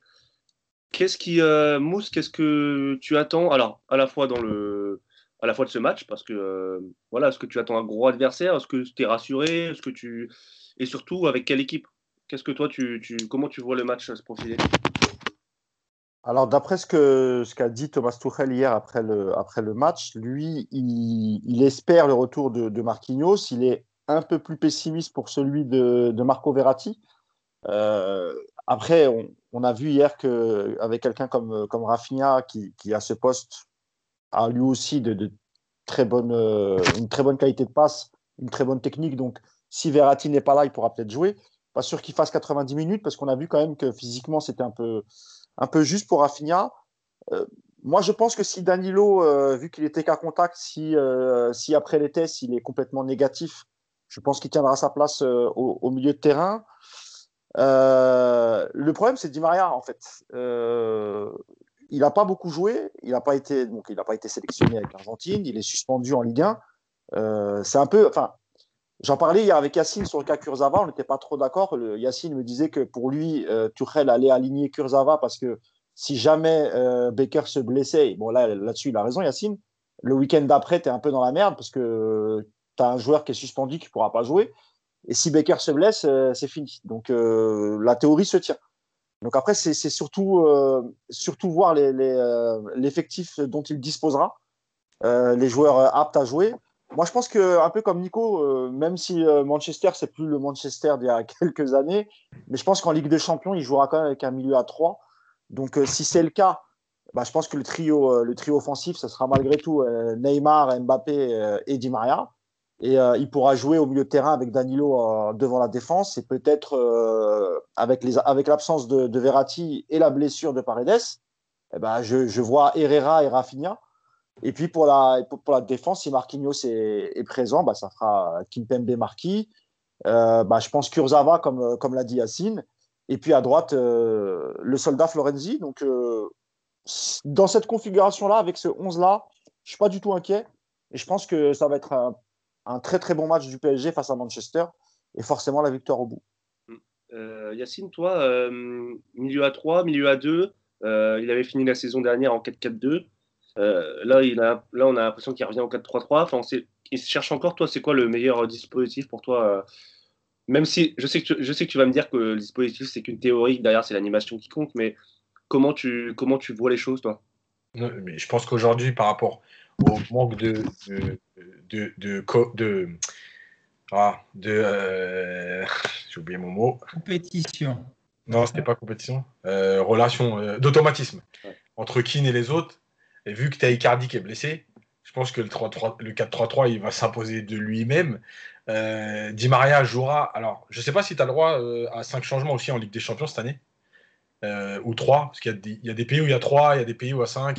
Qu'est-ce qui, euh, Mousse, qu'est-ce que tu attends Alors, à la fois dans le, à la fois de ce match, parce que euh, voilà, est-ce que tu attends un gros adversaire? Est-ce que tu es rassuré? Est-ce que tu et surtout avec quelle équipe? Qu'est-ce que toi, tu, tu, comment tu vois le match se profiler alors, d'après ce qu'a ce qu'a dit Thomas Tuchel hier après le, après le match, lui, il, espère le retour de, Marquinhos. Il est un peu plus pessimiste pour celui de, de Marco Verratti. Euh, après, on, a vu hier qu'avec quelqu'un comme, comme Rafinha, qui, qui, a ce poste, a lui aussi de, très bonne, euh, une très bonne qualité de passe, une très bonne technique. Donc, si Verratti n'est pas là, il pourra peut-être jouer. Pas sûr qu'il fasse 90 minutes, parce qu'on a vu quand même que physiquement, c'était un peu, un peu juste pour Rafinha. Euh, moi, je pense que si Danilo, euh, vu qu'il était qu'à contact, si, si après les tests, il est complètement négatif, je pense qu'il tiendra sa place au, milieu de terrain. Euh, le problème, c'est Di Maria, en fait. Euh, il n'a pas beaucoup joué. Il n'a pas été, pas été sélectionné avec l'Argentine. Il est suspendu en Ligue 1. Euh, c'est un peu, enfin, j'en parlais hier avec Yacine sur le cas Kurzawa. On n'était pas trop d'accord. Yacine me disait que pour lui, Tuchel allait aligner Kurzawa parce que si jamais Baker se blessait, bon là, là-dessus, il a raison, Yacine. Le week-end d'après, tu es un peu dans la merde parce que tu as un joueur qui est suspendu qui ne pourra pas jouer. Et si Baker se blesse, euh, c'est fini. Donc euh, la théorie se tient. Donc après, c'est surtout, euh, surtout voir l'effectif les, dont il disposera, les joueurs aptes à jouer. Moi, je pense que un peu comme Nico, même si Manchester c'est plus le Manchester d'il y a quelques années, mais je pense qu'en Ligue des Champions, il jouera quand même avec un milieu à 3. Donc si c'est le cas, bah, je pense que le trio, le trio offensif, ce sera malgré tout Neymar, Mbappé et Di Maria. Et euh, il pourra jouer au milieu de terrain avec Danilo euh, devant la défense et peut-être euh, avec, les, avec l'absence de, de, Verratti et la blessure de Paredes, eh ben, je, je, vois Herrera et Rafinha. Et puis pour la, pour, la défense, si Marquinhos est, présent, bah, ça fera Kimpembe Marquis. bah, je pense Kurzawa, comme, comme l'a dit Yacine. Et puis à droite, le soldat Florenzi. Donc dans cette configuration-là, avec ce 11-là, je ne suis pas du tout inquiet. Et je pense que ça va être un un très très bon match du PSG face à Manchester et forcément la victoire au bout. Euh, Yacine, toi, euh, milieu à 3, milieu à 2, euh, il avait fini la saison dernière en 4-4-2. là, il a, là, on a l'impression qu'il revient en 4-3-3. Enfin, il cherche encore, toi, c'est quoi le meilleur dispositif pour toi Même si je sais, que tu, je sais que tu vas me dire que le dispositif, c'est qu'une théorie, derrière, c'est l'animation qui compte, mais comment tu, comment tu vois les choses, toi? Mais Je pense qu'aujourd'hui, par rapport au manque de, de, de, de, ah, de euh, j'ai oublié mon mot. Compétition. Non, c'était pas compétition. Euh, relation euh, d'automatisme entre Keane et les autres. Et vu que tu as Icardi qui est blessé, je pense que le, 4-3-3, il va s'imposer de lui-même. Euh, Di Maria jouera. Alors, je ne sais pas si tu as le droit euh, à 5 changements aussi en Ligue des Champions cette année. Euh, ou 3, parce qu'il y, a des pays où il y a 3, il y a des pays où il y a 5.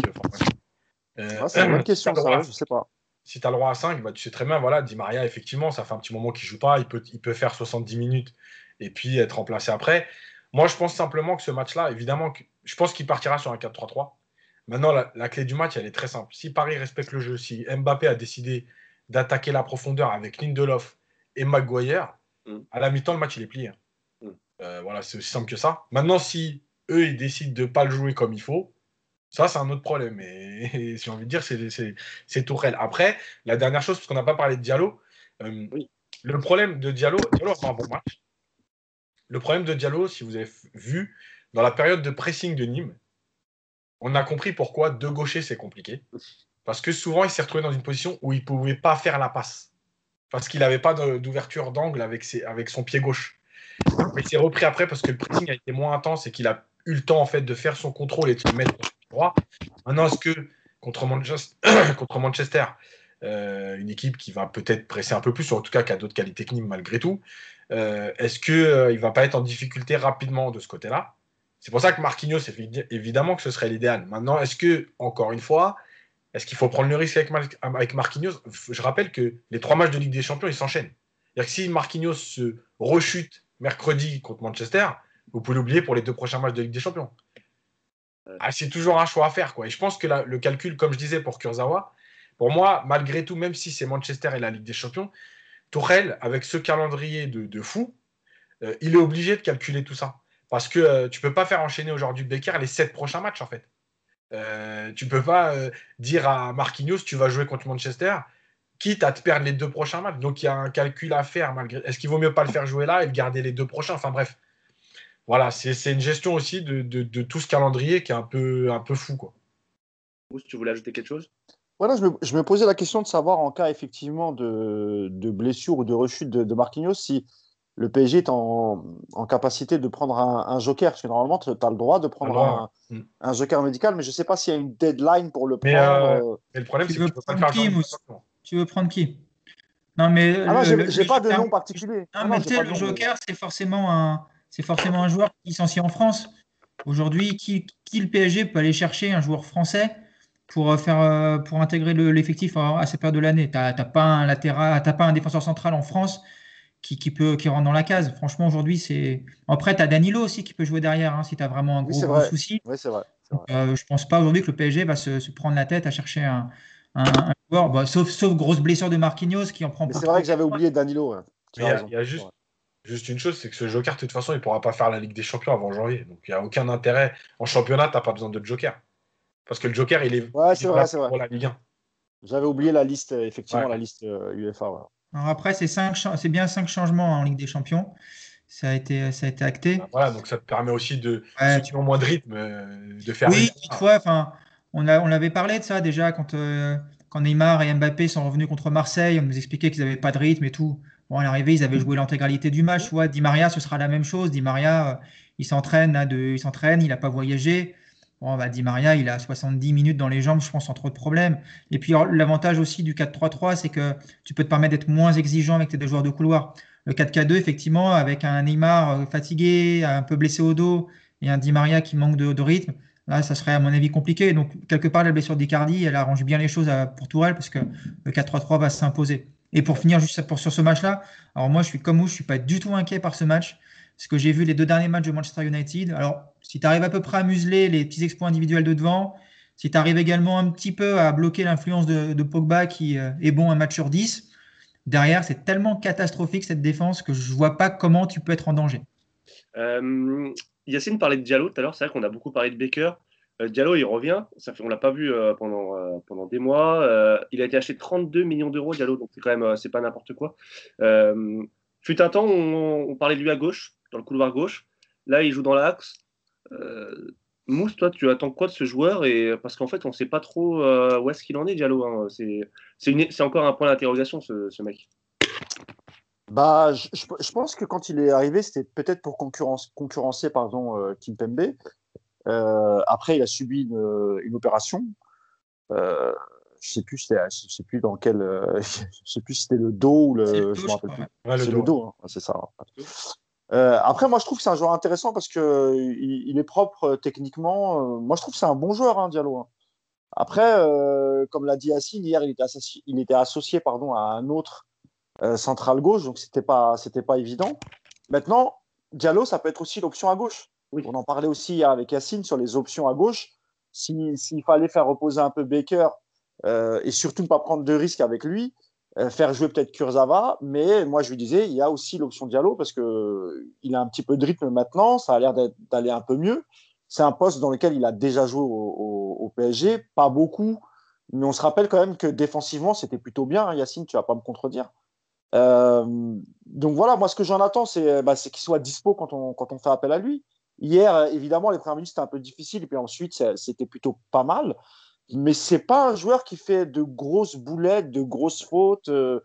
Ah, c'est une bonne question, ça, je sais pas. Si tu as le droit à 5, bah, tu sais très bien, voilà, Di Maria, effectivement, ça fait un petit moment qu'il ne joue pas, il peut, il peut faire 70 minutes et puis être remplacé après. Moi, je pense simplement que ce match-là, évidemment, je pense qu'il partira sur un 4-3-3. Maintenant, la, clé du match, elle est très simple. Si Paris respecte le jeu, si Mbappé a décidé d'attaquer la profondeur avec Lindelof et Maguire, mm. à la mi-temps, le match, il est plié. Mm. Euh, voilà, c'est aussi simple que ça. Maintenant, si eux, ils décident de ne pas le jouer comme il faut, ça, c'est un autre problème. Et, si j'ai envie de dire, c'est Tourelle. Après, la dernière chose, parce qu'on n'a pas parlé de Diallo, euh, le problème de Diallo, Diallo a fait un bon match. Le problème de Diallo, si vous avez vu, dans la période de pressing de Nîmes, on a compris pourquoi deux gauchers, c'est compliqué. Parce que souvent, il s'est retrouvé dans une position où il ne pouvait pas faire la passe. Parce qu'il n'avait pas d'ouverture d'angle avec, avec son pied gauche. Mais il s'est repris après parce que le pressing a été moins intense et qu'il a eu le temps en fait, de faire son contrôle et de se mettre Maintenant, est-ce que contre Manchester, euh, une équipe qui va peut-être presser un peu plus, ou en tout cas qui a d'autres qualités techniques malgré tout, euh, est-ce qu'il euh, ne va pas être en difficulté rapidement de ce côté-là? C'est pour ça que Marquinhos, évidemment que ce serait l'idéal. Maintenant, est-ce que, encore une fois, est-ce qu'il faut prendre le risque avec, Marquinhos? Je rappelle que les trois matchs de Ligue des Champions, ils s'enchaînent. C'est-à-dire que si Marquinhos se rechute mercredi contre Manchester, vous pouvez l'oublier pour les deux prochains matchs de Ligue des Champions. Ah, c'est toujours un choix à faire. Quoi. Et je pense que le calcul, comme je disais pour Kurzawa, pour moi, malgré tout, même si c'est Manchester et la Ligue des Champions, Tourelle, avec ce calendrier de, fou, euh, il est obligé de calculer tout ça. Parce que euh, tu peux pas faire enchaîner aujourd'hui Becker les sept prochains matchs, en fait. Euh, tu ne peux pas euh, dire à Marquinhos, tu vas jouer contre Manchester, quitte à te perdre les deux prochains matchs. Donc il y a un calcul à faire. malgré. Est-ce qu'il vaut mieux pas le faire jouer là et le garder les deux prochains? Enfin bref. Voilà, c'est une gestion aussi de, tout ce calendrier qui est un peu, un peu fou. Quoi. Tu voulais ajouter quelque chose? Voilà, je me, je me, posais la question de savoir en cas effectivement de, blessure ou de rechute de, de Marquinhos si le PSG est en, capacité de prendre un, joker, parce que normalement, tu as le droit de prendre mm. un, joker médical, mais je ne sais pas s'il y a une deadline pour le prendre. Euh, euh. mais, le problème, c'est que tu peux pas le faire qui, Tu veux prendre qui? Non, mais. Ah non, j'ai pas de nom particulier. Non, mais tu sais, le joker, c'est forcément, un, forcément un joueur licencié en France. Aujourd'hui, qui, qui, le PSG peut aller chercher un joueur français pour, euh, faire, pour intégrer l'effectif à cette période de l'année? Tu n'as pas un latéral, pas un défenseur central en France qui, peut, qui rentre dans la case. Franchement, aujourd'hui, c'est. Après, tu as Danilo aussi qui peut jouer derrière hein, si tu as vraiment un gros, souci. Oui, c'est vrai. Euh, je pense pas aujourd'hui que le PSG va se, prendre la tête à chercher un, joueur, bah, sauf, sauf grosse blessure de Marquinhos qui en prend. C'est vrai que j'avais oublié Danilo. Il y, a juste, juste une chose, c'est que ce joker, de toute façon, il ne pourra pas faire la Ligue des Champions avant janvier. Donc il n'y a aucun intérêt. En championnat, tu n'as pas besoin de joker. Parce que le joker, il est, ouais, c'est vrai, pour la Ligue 1. J'avais oublié la liste, effectivement, la liste UEFA. Euh, après, c'est bien cinq changements en Ligue des Champions. Ça a été, ça a été acté. Bah, voilà, donc ça te permet aussi de, moins de rythme, euh, de faire. Oui, toutefois, enfin, on, a, on avait parlé de ça déjà quand, euh, quand Neymar et Mbappé sont revenus contre Marseille. On nous expliquait qu'ils n'avaient pas de rythme et tout. Bon, à l'arrivée, ils avaient joué l'intégralité du match. Tu Di Maria, ce sera la même chose. Di Maria, euh, il s'entraîne, il s'entraîne, il n'a pas voyagé. Bon, bah, Di Maria, il a 70 minutes dans les jambes, je pense, sans trop de problèmes. Et puis, l'avantage aussi du 4-3-3, c'est que tu peux te permettre d'être moins exigeant avec tes deux joueurs de couloir. Le 4K2, effectivement, avec un Neymar euh, fatigué, un peu blessé au dos, et un Di Maria qui manque de, rythme, là, ça serait, à mon avis, compliqué. Donc, quelque part, la blessure d'Icardi, elle arrange bien les choses pour Tourelle, parce que le 4-3-3 va s'imposer. Et pour finir, juste sur ce match-là, alors moi, je suis comme vous, je ne suis pas du tout inquiet par ce match. Ce que j'ai vu les deux derniers matchs de Manchester United. Alors, si tu arrives à peu près à museler les petits exploits individuels de devant, si tu arrives également un petit peu à bloquer l'influence de, Pogba qui euh, est bon un match sur 10, derrière, c'est tellement catastrophique cette défense que je ne vois pas comment tu peux être en danger. Euh, Yacine parlait de Diallo tout à l'heure, c'est vrai qu'on a beaucoup parlé de Baker. Euh, Diallo, il revient, ça fait, on l'a pas vu pendant, pendant des mois. il a été acheté 32 millions d'euros, Diallo, donc c'est quand même c'est pas n'importe quoi. fut un temps, on, on, parlait de lui à gauche, dans le couloir gauche. Là, il joue dans l'axe. Euh, Mousse, toi, tu attends quoi de ce joueur? Et Parce qu'en fait, on ne sait pas trop euh, où est-ce qu'il en est, Diallo. Hein. C'est encore un point d'interrogation, ce, mec. Bah, je, pense que quand il est arrivé, c'était peut-être pour concurrence, concurrencer pardon, euh, Kimpembe. Après, il a subi une, opération. je je sais plus, je sais plus dans quel, je sais plus si c'était le dos ou le, le je dos, me rappelle crois, plus. Ouais, le c'est le dos, hein. c'est ça. Euh, après, moi, je trouve que c'est un joueur intéressant parce que il, il est propre euh, techniquement. Euh, moi, je trouve que c'est un bon joueur, hein, Diallo. hein. Après, euh, comme l'a dit Yacine, hier, il était associé, il était associé pardon, à un autre euh, central gauche, donc c'était pas, c'était pas évident. Maintenant, Diallo, ça peut être aussi l'option à gauche. Oui. On en parlait aussi avec Yacine sur les options à gauche. Si- S'il fallait faire reposer un peu Baker euh, et surtout ne pas prendre de risques avec lui, euh, faire jouer peut-être Kurzawa, mais moi je lui disais, il y a aussi l'option Diallo parce que euh, il a un petit peu de rythme maintenant, ça a l'air d'aller un peu mieux. C'est un poste dans lequel il a déjà joué au, PSG, pas beaucoup, mais on se rappelle quand même que défensivement c'était plutôt bien. hein, Yacine, tu vas pas me contredire. Euh, donc voilà, moi ce que j'en attends, c'est bah, qu'il soit dispo quand on fait appel à lui. Hier, euh, évidemment, les premières minutes c'était un peu difficile, et puis ensuite c'était plutôt pas mal. Mais c'est pas un joueur qui fait de grosses boulettes, de grosses fautes. euh,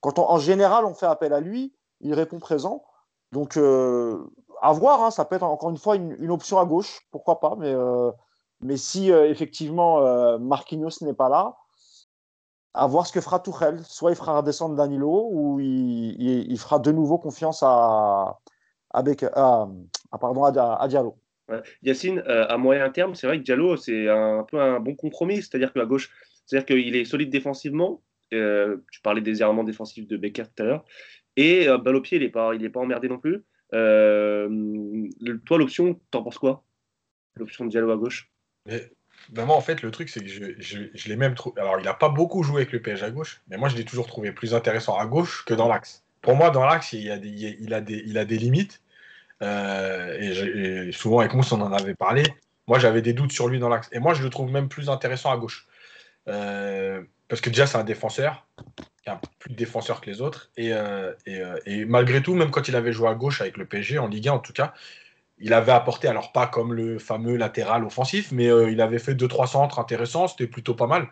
Quand en général on fait appel à lui, il répond présent. Donc euh, à voir, hein, ça peut être encore une fois une, option à gauche, pourquoi pas. Mais, si effectivement Marquinhos n'est pas là, à voir ce que fera Tuchel. Soit il fera redescendre Danilo, ou il fera de nouveau confiance à, à, Baker- à- à, pardon, à, à Diallo. Ouais. Yacine, euh, à moyen terme, c'est vrai que Diallo, c'est un, peu un bon compromis. C'est-à-dire qu'à gauche, c'est-à-dire qu'il est solide défensivement. Euh, tu parlais des errements défensifs de Becker tout à l'heure. Et euh, balle au pied, il n'est pas, il est pas emmerdé non plus. Euh, le- toi, l'option, t'en penses quoi? L'option de Diallo à gauche? Mais, ben moi, en fait, le truc, c'est que je, je, je l'ai même trouvé. Alors, il n'a pas beaucoup joué avec le PSG à gauche, mais moi, je l'ai toujours trouvé plus intéressant à gauche que dans l'axe. Pour moi, dans l'axe, il, a des- limites. Euh, et, souvent, avec Mousse, on en avait parlé. Moi, j'avais des doutes sur lui dans l'axe. Et moi, je le trouve même plus intéressant à gauche. Euh, parce que déjà, c'est un défenseur, qui est un plus défenseur que les autres. Et, euh, et, malgré tout, même quand il avait joué à gauche avec le PSG, en Ligue 1 en tout cas, il avait apporté, alors pas comme le fameux latéral offensif, mais il avait fait 2-3 centres intéressants, c'était plutôt pas mal.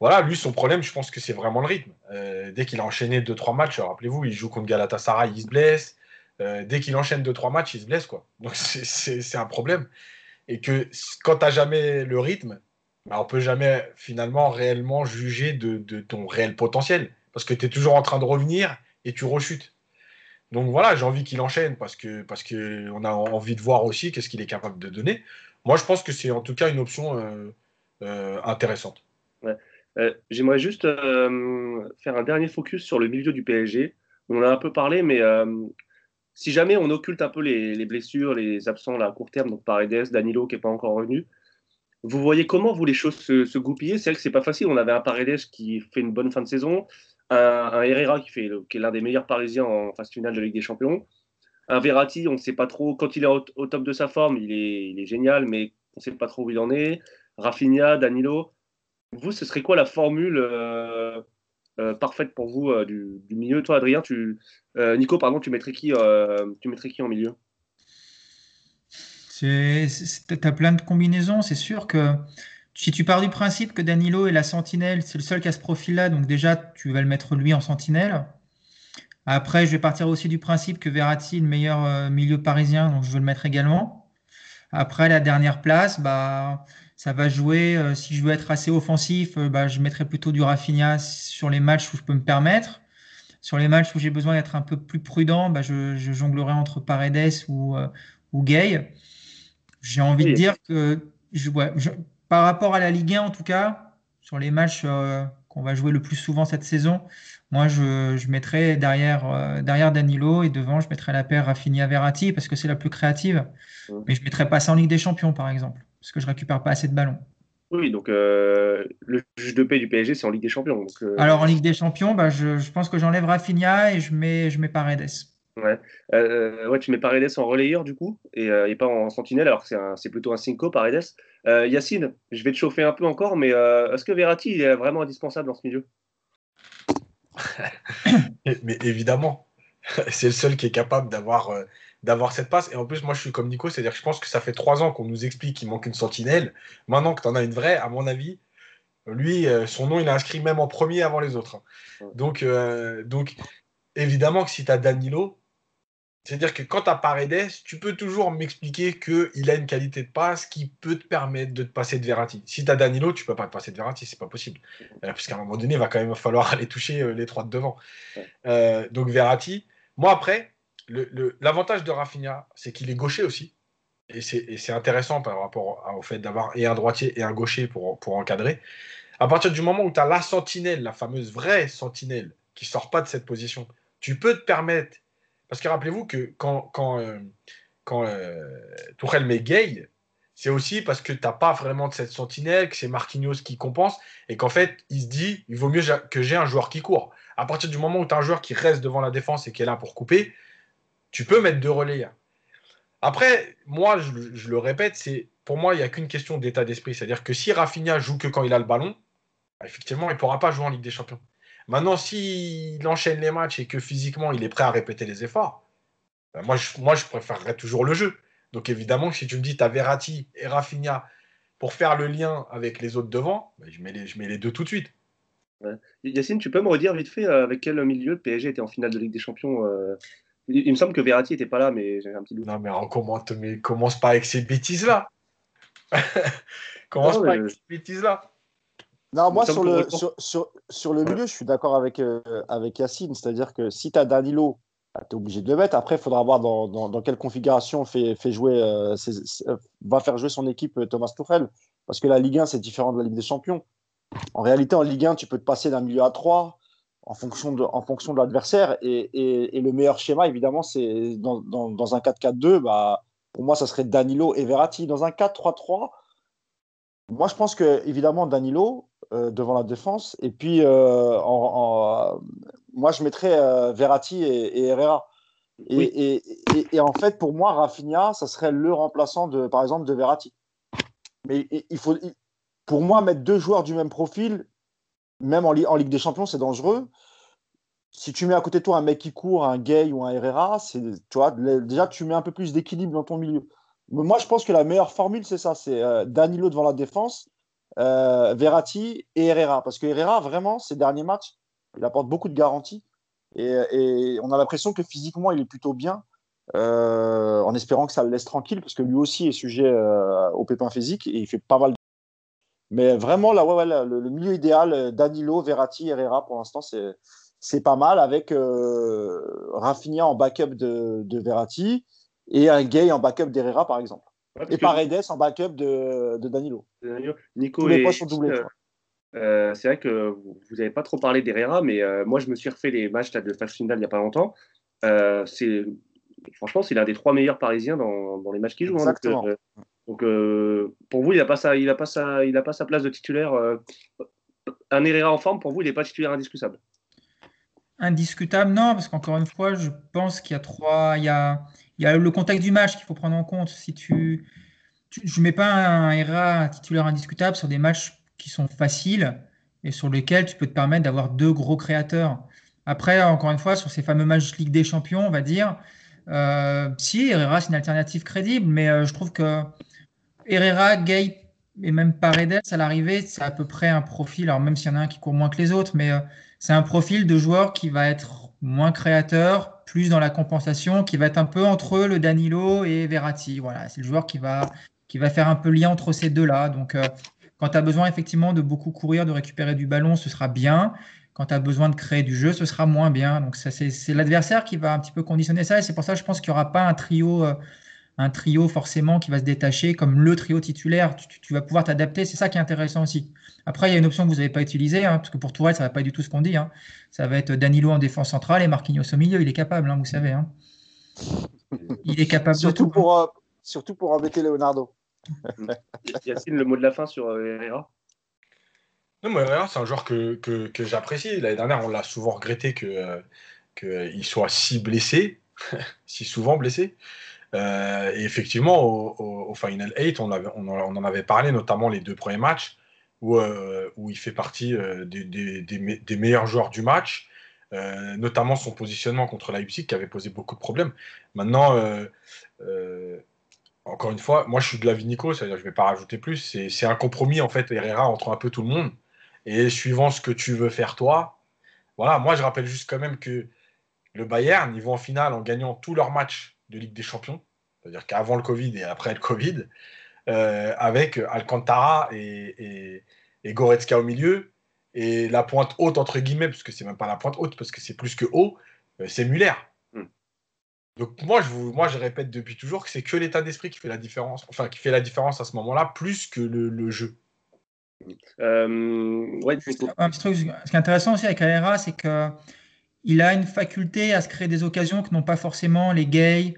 Voilà, lui, son problème, je pense que c'est vraiment le rythme. Euh, dès qu'il a enchaîné 2-3 matchs, rappelez-vous, il joue contre Galatasaray, il se blesse. Euh, dès qu'il enchaîne 2-3 matchs, il se blesse. Donc c'est- un problème. Et que quand tu n'as jamais le rythme, bah, on peut jamais finalement réellement juger de, ton réel potentiel. Parce que tu es toujours en train de revenir et tu rechutes. Donc voilà, j'ai envie qu'il enchaîne parce que parce que a envie de voir aussi qu'est-ce qu'il est capable de donner. Moi, je pense que c'est en tout cas une option euh, euh, intéressante. Euh, J'aimerais juste euh, faire un dernier focus sur le milieu du PSG. On en a un peu parlé, mais euh, si jamais on occulte un peu les, les blessures, les absents à court terme, donc Paredes, Danilo qui n'est pas encore revenu, vous voyez comment vous les choses se, se C'est vrai que c'est pas facile. On avait un Paredes qui fait une bonne fin de saison, un, Herrera qui, est l'un des meilleurs Parisiens en phase finale de Ligue des Champions, un Verratti, on ne sait pas trop. Quand il est au, au top de sa forme, il est, il est génial, mais on ne sait pas trop où il en est. Rafinha, Danilo. Vous, ce serait quoi la formule euh, euh, parfaite pour vous euh, du, milieu? Toi, Adrien, tu, Nico, pardon, tu mettrais qui, tu qui en milieu? C'est- t'as plein de combinaisons. C'est sûr que si tu pars du principe que Danilo est la sentinelle, c'est le seul qui a ce profil-là, donc déjà tu vas le mettre lui en sentinelle. Après, je vais partir aussi du principe que Verratti est le meilleur milieu parisien, donc je veux le mettre également. Après, la dernière place, bah, ça va jouer. euh, si je veux être assez offensif, euh, bah, je mettrai plutôt du Rafinha sur les matchs où je peux me permettre. Sur les matchs où j'ai besoin d'être un peu plus prudent, bah, je, je jonglerai entre Paredes ou, euh, ou Gay. J'ai envie Oui. de dire que je, ouais, je- par rapport à la Ligue 1, en tout cas, sur les matchs qu'on va jouer le plus souvent cette saison, moi je, je mettrais derrière, derrière Danilo et devant, je mettrais la paire Rafinha-Verratti parce que c'est la plus créative. Mais je mettrais pas ça en Ligue des Champions, par exemple, parce que je récupère pas assez de ballons. Oui, donc euh, le juge de paix du PSG, c'est en Ligue des Champions. Donc, euh, Alors en Ligue des Champions, bah, je, je pense que j'enlève Rafinha et je mets, je mets Paredes. ouais. Euh, ouais, tu mets Paredes en relayeur du coup, et, euh, et pas en sentinelle, alors que c'est plutôt un Cinco, Paredes. Euh, Yacine, je vais te chauffer un peu encore, mais euh, est-ce que Verratti il est vraiment indispensable dans ce milieu? Mais évidemment, c'est le seul qui est capable d'avoir euh, d'avoir cette passe. Et en plus, moi, je suis comme Nico, c'est-à-dire que je pense que ça fait trois ans qu'on nous explique qu'il manque une sentinelle. Maintenant que tu en as une vraie, à mon avis, lui, euh, son nom, il est inscrit même en premier avant les autres. hein. Donc, euh, donc évidemment que si tu as Danilo, C'est-à-dire que quand tu as Paredes, tu peux toujours m'expliquer qu'il a une qualité de passe qui peut te permettre de te passer de Verratti. Si tu as Danilo, tu peux pas te passer de Verratti, c'est pas possible. Euh, Puisqu'à un moment donné, il va quand même falloir aller toucher euh, les trois de devant. Euh, donc Verratti. Moi, après, l'avantage de Rafinha, c'est qu'il est gaucher aussi. Et c'est intéressant par rapport au fait d'avoir et un droitier et un gaucher pour, pour encadrer. À partir du moment où tu as la sentinelle, la fameuse vraie sentinelle, qui sort pas de cette position, tu peux te permettre parce que rappelez-vous que quand, quand, euh, euh, met Gay, c'est aussi parce que tu n'as pas vraiment de cette sentinelle, que c'est Marquinhos qui compense, et qu'en fait, il se dit, il vaut mieux que j'ai un joueur qui court. À partir du moment où tu as un joueur qui reste devant la défense et qui est là pour couper, tu peux mettre deux relayeurs. Après, moi, je, le répète, c'est pour moi, il n'y a qu'une question d'état d'esprit. C'est-à-dire que si Rafinha joue que quand il a le ballon, effectivement, il ne pourra pas jouer en Ligue des Champions. Maintenant, s'il enchaîne les matchs et que physiquement il est prêt à répéter les efforts, ben, moi, je, moi je préférerais toujours le jeu. Donc évidemment, si tu me dis tu as Verratti et Rafinha pour faire le lien avec les autres devant, je, mets les, je mets les deux tout de suite. Yacine, tu peux me redire vite fait euh, avec quel milieu le PSG était en finale de Ligue des Champions euh, il, me semble que Verratti n'était pas là, mais j'ai un petit doute. Non, mais, commence, mais commence pas avec ces bêtises-là. commence pas avec ces bêtises-là. Non, moi, sur le, sur, sur, le milieu, je suis d'accord avec, euh, avec Yacine. C'est-à-dire que si tu as Danilo, bah, tu es obligé de le mettre. Après, il faudra voir dans, dans, quelle configuration fait, fait jouer, euh, va faire jouer son équipe euh, Thomas Tuchel. Parce que la Ligue 1, c'est différent de la Ligue des Champions. En réalité, en Ligue 1, tu peux te passer d'un milieu à 3 en fonction de, en fonction de l'adversaire. Et, et, et, le meilleur schéma, évidemment, c'est dans, dans, dans, un 4-4-2, bah, pour moi, ça serait Danilo et Verratti. Dans un 4-3-3, moi, je pense que, évidemment, Danilo, euh, devant la défense. Et puis, euh, en, moi, je mettrais euh, Verratti et, Herrera. Et, et, en fait, pour moi, Rafinha, ça serait le remplaçant, de, par exemple, de Verratti. Mais il faut, pour moi, mettre deux joueurs du même profil, même en, Ligue des Champions, c'est dangereux. Si tu mets à côté de toi un mec qui court, un Gay ou un Herrera, tu vois, déjà, tu mets un peu plus d'équilibre dans ton milieu. moi, je pense que la meilleure formule, c'est ça c'est Danilo devant la défense euh, Verratti et Herrera. Parce que Herrera, vraiment, ces derniers matchs, il apporte beaucoup de garanties. Et, on a l'impression que physiquement, il est plutôt bien. Euh, en espérant que ça le laisse tranquille, parce que lui aussi est sujet euh, au pépin physique et il fait pas mal. Mais vraiment, là, ouais, le, milieu idéal, Danilo, Verratti, Herrera, pour l'instant, c'est pas mal avec Rafinha en backup de, de, Verratti et un Gay en backup d'Herrera, par exemple et Paredes en backup de, de Danilo. Nico Tous les points sont doublés. Euh, euh, c'est vrai que vous n'avez pas trop parlé d'Herrera, mais euh, moi je me suis refait les matchs de phase finale il n'y a pas longtemps. c'est franchement, c'est l'un des trois meilleurs Parisiens dans, dans les matchs qu'il joue. Hein. Donc, pour vous, il n'a pas, sa, pas, pas sa place de titulaire. un Herrera en forme, pour vous, il n'est pas titulaire indiscutable? Indiscutable, non, parce qu'encore une fois, je pense qu'il y a trois. Il y a, il y a le contexte du match qu'il faut prendre en compte. Si tu, je ne mets pas un RA titulaire indiscutable sur des matchs qui sont faciles et sur lesquels tu peux te permettre d'avoir deux gros créateurs. Après, encore une fois, sur ces fameux matchs Ligue des Champions, on va dire, euh, si Herrera c'est une alternative crédible, mais euh, je trouve que Herrera, Gay et même Paredes à l'arrivée, c'est à peu près un profil. Alors même s'il y en a un qui court moins que les autres, mais euh, c'est un profil de joueur qui va être moins créateur, plus dans la compensation, qui va être un peu entre le Danilo et Verratti. Voilà, c'est le joueur qui va, qui va faire un peu lien entre ces deux-là. Donc, euh, quand tu as besoin effectivement de beaucoup courir, de récupérer du ballon, ce sera bien. Quand tu as besoin de créer du jeu, ce sera moins bien. Donc, c'est l'adversaire qui va un petit peu conditionner ça. Et c'est pour ça que je pense qu'il n'y aura pas un trio. Euh, un trio forcément qui va se détacher comme le trio titulaire. Tu, vas pouvoir t'adapter. C'est ça qui est intéressant aussi. Après, il y a une option que vous n'avez pas utilisée, hein, parce que pour Tourelle, ça ne va pas du tout ce qu'on dit. Hein. Ça va être Danilo en défense centrale et Marquinhos au milieu. Il est capable, hein, vous savez. Il est capable surtout de tout. Pour, euh, surtout pour embêter Leonardo. Yacine, le mot de la fin sur euh, Herrera Non, mais Herrera, c'est un joueur que, que, que j'apprécie. L'année dernière, on l'a souvent regretté qu'il euh, que soit si blessé, si souvent blessé. Euh, et effectivement, au, Final 8, on, en avait parlé, notamment les deux premiers matchs, où, euh, il fait partie euh, des, meilleurs joueurs du match, notamment son positionnement contre Leipzig qui avait posé beaucoup de problèmes. Maintenant, encore une fois, moi je suis de la Nico, c'est-à-dire je ne vais pas rajouter plus, c'est un compromis en fait, Herrera, entre un peu tout le monde. Et suivant ce que tu veux faire toi, voilà, moi je rappelle juste quand même que le Bayern, ils vont en finale en gagnant tous leurs matchs de Ligue des Champions, c'est-à-dire qu'avant le Covid et après le Covid, euh, avec Alcantara et, et, Goretzka au milieu, et la pointe haute, entre guillemets, parce que c'est même pas la pointe haute, parce que c'est plus que haut, euh, c'est Muller. Hmm. Donc moi je, vous, moi, je répète depuis toujours que c'est que l'état d'esprit qui fait la différence, enfin qui fait la différence à ce moment-là, plus que le, jeu. Euh, ouais, un petit truc, ce qui est intéressant aussi avec Herrera, c'est que il a une faculté à se créer des occasions que n'ont pas forcément les gays,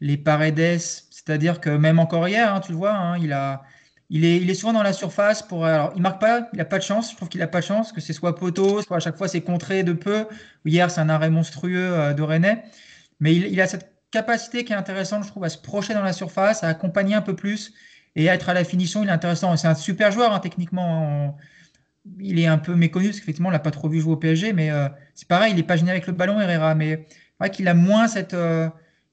les paredes. C'est-à-dire que même encore hier, hein, tu le vois, hein, il, a, il, est, il est souvent dans la surface. Pour, alors, il marque pas, il n'a pas de chance. Je trouve qu'il n'a pas de chance, que c'est soit poteau, soit à chaque fois c'est contré de peu. Hier, c'est un arrêt monstrueux euh, de René. Mais il, a cette capacité qui est intéressante, je trouve, à se projeter dans la surface, à accompagner un peu plus et à être à la finition. Il est intéressant. C'est un super joueur, hein, techniquement il est un peu méconnu parce qu'effectivement, on l'a pas trop vu jouer au PSG, mais euh, c'est pareil, il est pas gêné avec le ballon, Herrera, mais c'est vrai qu'il a moins cette, euh,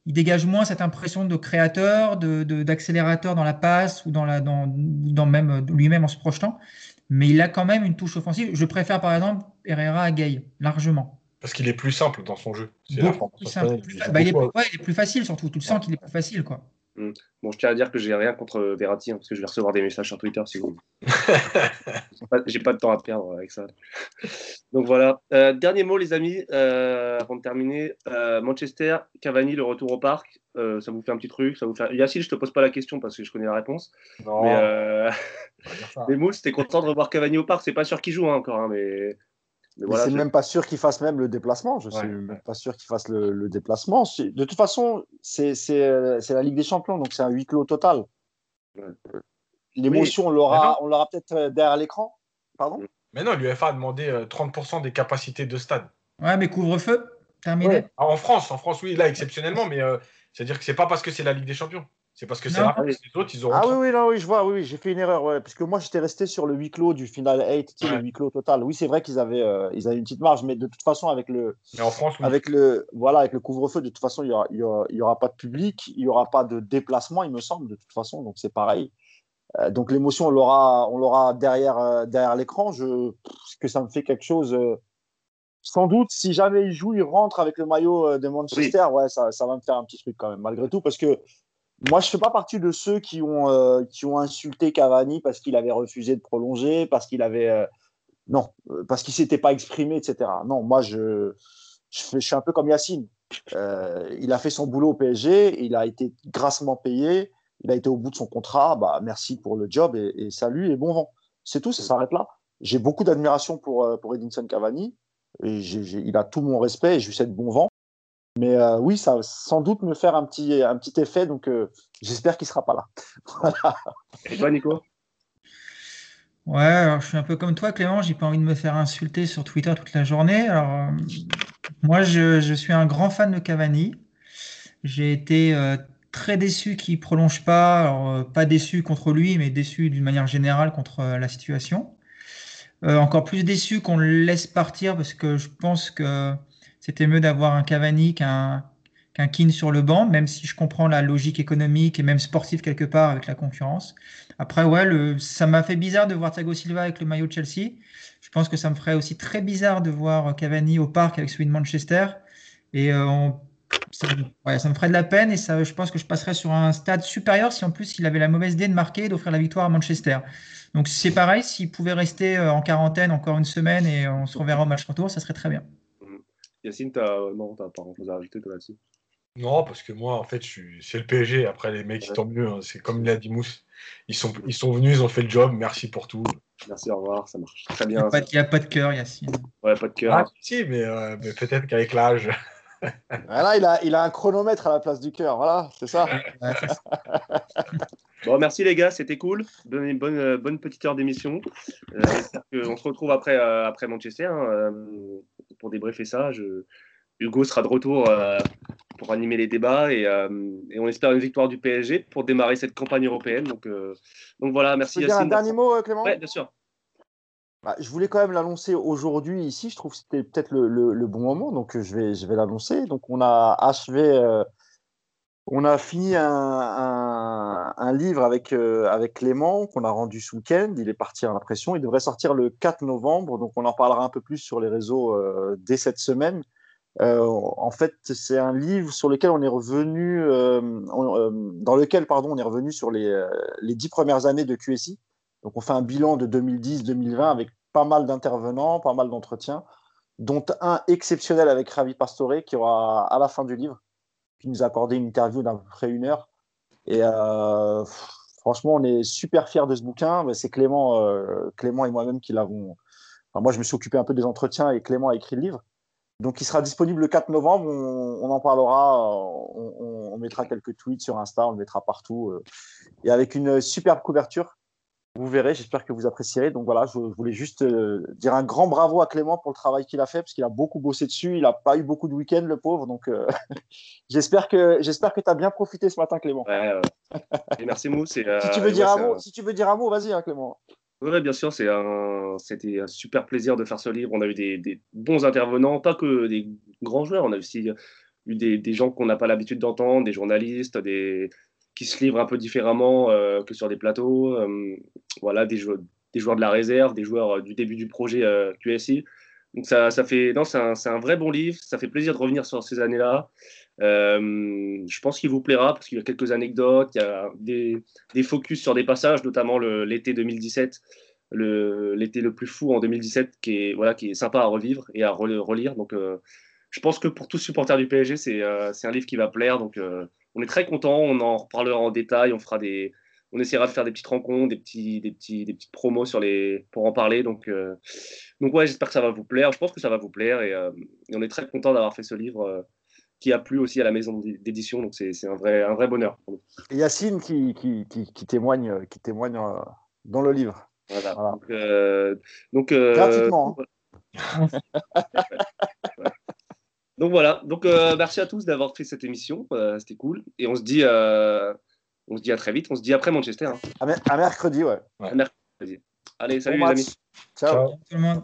il dégage moins cette impression de créateur, de, d'accélérateur dans la passe ou dans la, dans, dans même euh, lui-même en se projetant, mais il a quand même une touche offensive. Je préfère par exemple Herrera à Gay, largement. Parce qu'il est plus simple dans son jeu. C'est la plus simple. Bah, il, est, ouais, il, est, plus facile surtout. Tu le sens qu'il est plus facile, quoi. Mm. Bon, je tiens à dire que j'ai rien contre Verratti, hein, parce que je vais recevoir des messages sur Twitter si vous. j'ai pas, de temps à perdre avec ça. Donc voilà. Euh, dernier mot, les amis, euh, avant de terminer. Euh, Manchester, Cavani, le retour au parc. ça vous fait un petit truc ça vous fait... Yacine, je te pose pas la question parce que je connais la réponse. Non. Mais, mais Mousse, t'es content de revoir Cavani au parc C'est pas sûr qu'il joue hein, encore, hein, mais mais, c'est même pas sûr qu'il fasse même le déplacement. Je ne suis même pas sûr qu'il fasse le, déplacement. De toute façon, c'est la Ligue des Champions, donc c'est un huis clos total. L'émotion, on l'aura peut-être euh, derrière l'écran. Pardon? Mais non, l'UFA a demandé 30% euh, des capacités de stade. Ouais, mais couvre-feu, terminé. Ah, en France, en France, oui, là, exceptionnellement, mais euh, c'est-à-dire que c'est pas parce que c'est la Ligue des Champions. C'est parce que c'est là, les autres, ils ont. Ah oui, oui, non, oui, je vois, oui, j'ai fait une erreur, ouais, parce que moi, j'étais resté sur le huis clos du final 8, le huis clos total. Oui, c'est vrai qu'ils avaient, euh, ils avaient une petite marge, mais de toute façon, avec le. Mais en France, avec le, voilà, avec le couvre-feu, de toute façon, il n'y aura, y aura, pas de public, il n'y aura pas de déplacement, il me semble, de toute façon, donc c'est pareil. Euh, donc l'émotion, on l'aura, on l'aura derrière, euh, derrière l'écran. Je, que ça me fait quelque chose. sans doute, si jamais il joue, il rentre avec le maillot de Manchester, ouais, ça, ça va me faire un petit truc quand même, malgré tout, parce que moi, je ne fais pas partie de ceux qui ont, euh, qui ont insulté Cavani parce qu'il avait refusé de prolonger, parce qu'il avait. Euh, non, euh, parce qu'il s'était pas exprimé, etc. Non, moi, je, je, suis un peu comme Yacine. il a fait son boulot au PSG, il a été grassement payé, il a été au bout de son contrat. Bah, merci pour le job et, salut et bon vent. C'est tout, ça s'arrête là. J'ai beaucoup d'admiration pour, pour Edinson Cavani. Et il a tout mon respect et je lui souhaite bon vent. Mais euh, oui, ça va sans doute me faire un petit, un petit effet, donc euh, j'espère qu'il ne sera pas là. voilà. Et toi, Nico? Ouais, alors je suis un peu comme toi, Clément, j'ai pas envie de me faire insulter sur Twitter toute la journée. Alors, euh, moi, je, je, suis un grand fan de Cavani. J'ai été très déçu qu'il prolonge pas. Alors, pas déçu contre lui, mais déçu d'une manière générale contre la situation. encore plus déçu qu'on le laisse partir parce que je pense que c'était mieux d'avoir un Cavani qu'un qu'un sur le banc, même si je comprends la logique économique et même sportive quelque part avec la concurrence. Après, ouais, ça m'a fait bizarre de voir Thiago Silva avec le maillot de Chelsea. Je pense que ça me ferait aussi très bizarre de voir Cavani au parc avec celui de Manchester. Et euh, ça, me ferait de la peine et je pense que je passerais sur un stade supérieur si en plus il avait la mauvaise idée de marquer et d'offrir la victoire à Manchester. Donc c'est pareil, s'il pouvait rester euh, en quarantaine encore une semaine et on se reverra au match retour, ça serait très bien. Yacine, t'as... non, t'as pas grand-chose à rajouter toi là-dessus? Non, parce que moi, en fait, je suis... c'est le PSG. Après, les mecs, ils tant mieux. Hein. C'est comme l'a dit Mousse. Ils sont... ils sont venus, ils ont fait le job. Merci pour tout. Merci, au revoir. Ça marche très bien. Il n'y a, pas de cœur, Yacine. Ouais, pas de cœur. Ah, si, mais, euh, mais peut-être qu'avec l'âge. voilà, il a, il a un chronomètre à la place du cœur. Voilà, c'est ça. bon, merci les gars, c'était cool. Bonne, bonne, bonne petite heure d'émission. Euh, on se retrouve après, euh, après Manchester. Hein, pour débriefer ça. Hugo sera de retour euh, pour animer les débats euh, et, on espère une victoire du PSG pour démarrer cette campagne européenne. Donc, euh, donc voilà, merci. Yacine. un dernier mot, Clément? Oui, bien sûr. Bah, je voulais quand même l'annoncer aujourd'hui ici. Je trouve que c'était peut-être le, bon moment, donc je vais, je vais l'annoncer. Donc on a achevé on a fini un, livre avec, euh, avec Clément qu'on a rendu ce week-end. Il est parti à l'impression. Il devrait sortir le 4 novembre. Donc, on en parlera un peu plus sur les réseaux euh, dès cette semaine. en fait, c'est un livre sur lequel on est revenu, dans lequel pardon, on est revenu sur les, les dix premières années de QSI. Donc, on fait un bilan de 2010-2020 avec pas mal d'intervenants, pas mal d'entretiens, dont un exceptionnel avec Ravi Pastore qui aura à la fin du livre, qui nous a accordé une interview d'à peu près une heure. Et euh, franchement, on est super fiers de ce bouquin. C'est Clément, euh, Clément et moi-même qui l'avons. moi, je me suis occupé un peu des entretiens et Clément a écrit le livre. Donc, il sera disponible le 4 novembre. On, en parlera. On, on, mettra quelques tweets sur Insta. On le mettra partout. Euh, et avec une superbe couverture vous verrez, j'espère que vous apprécierez. Donc voilà, je voulais juste euh, dire un grand bravo à Clément pour le travail qu'il a fait, parce qu'il a beaucoup bossé dessus. Il n'a pas eu beaucoup de week-ends, le pauvre. Donc euh, j'espère que j'espère que tu as bien profité ce matin, Clément. Ouais, Et merci, Mou. si, tu veux dire un mot, si tu veux dire un mot, vas-y, hein, Clément. Oui, bien sûr, un, c'était un super plaisir de faire ce livre. On a eu des, bons intervenants, pas que des grands joueurs. On a aussi eu des, des gens qu'on n'a pas l'habitude d'entendre, des journalistes, des, qui se livrent un peu différemment euh, que sur des plateaux. Euh, voilà, des joueurs, des joueurs de la réserve, des joueurs euh, du début du projet QSI. Donc ça, ça fait, non, c'est un, un, vrai bon livre. Ça fait plaisir de revenir sur ces années-là. je pense qu'il vous plaira parce qu'il y a quelques anecdotes, il y a des, des focus sur des passages, notamment l'été 2017, l'été le, plus fou en 2017, qui est, voilà, qui est sympa à revivre et à relire. Donc, je pense que pour tous supporters du PSG, c'est un livre qui va plaire. Donc, on est très content. On en reparlera en détail. On fera des, on essaiera de faire des petites rencontres, des petits, des petits, des petites promos sur les, pour en parler. Donc, euh, donc ouais, j'espère que ça va vous plaire. Je pense que ça va vous plaire et, euh, on est très content d'avoir fait ce livre euh, qui a plu aussi à la maison d'édition. Donc c'est, un vrai, un vrai bonheur. Et Yacine qui, qui, qui, témoigne, qui témoigne dans le livre. Voilà. Donc, gratuitement. Hein. Donc voilà, donc euh, merci à tous d'avoir fait cette émission, euh, c'était cool. Et on se dit, euh, on se dit à très vite, on se dit après Manchester. Hein. À, mercredi, ouais. À mercredi. Allez, salut les amis. Ciao. Ciao tout le monde.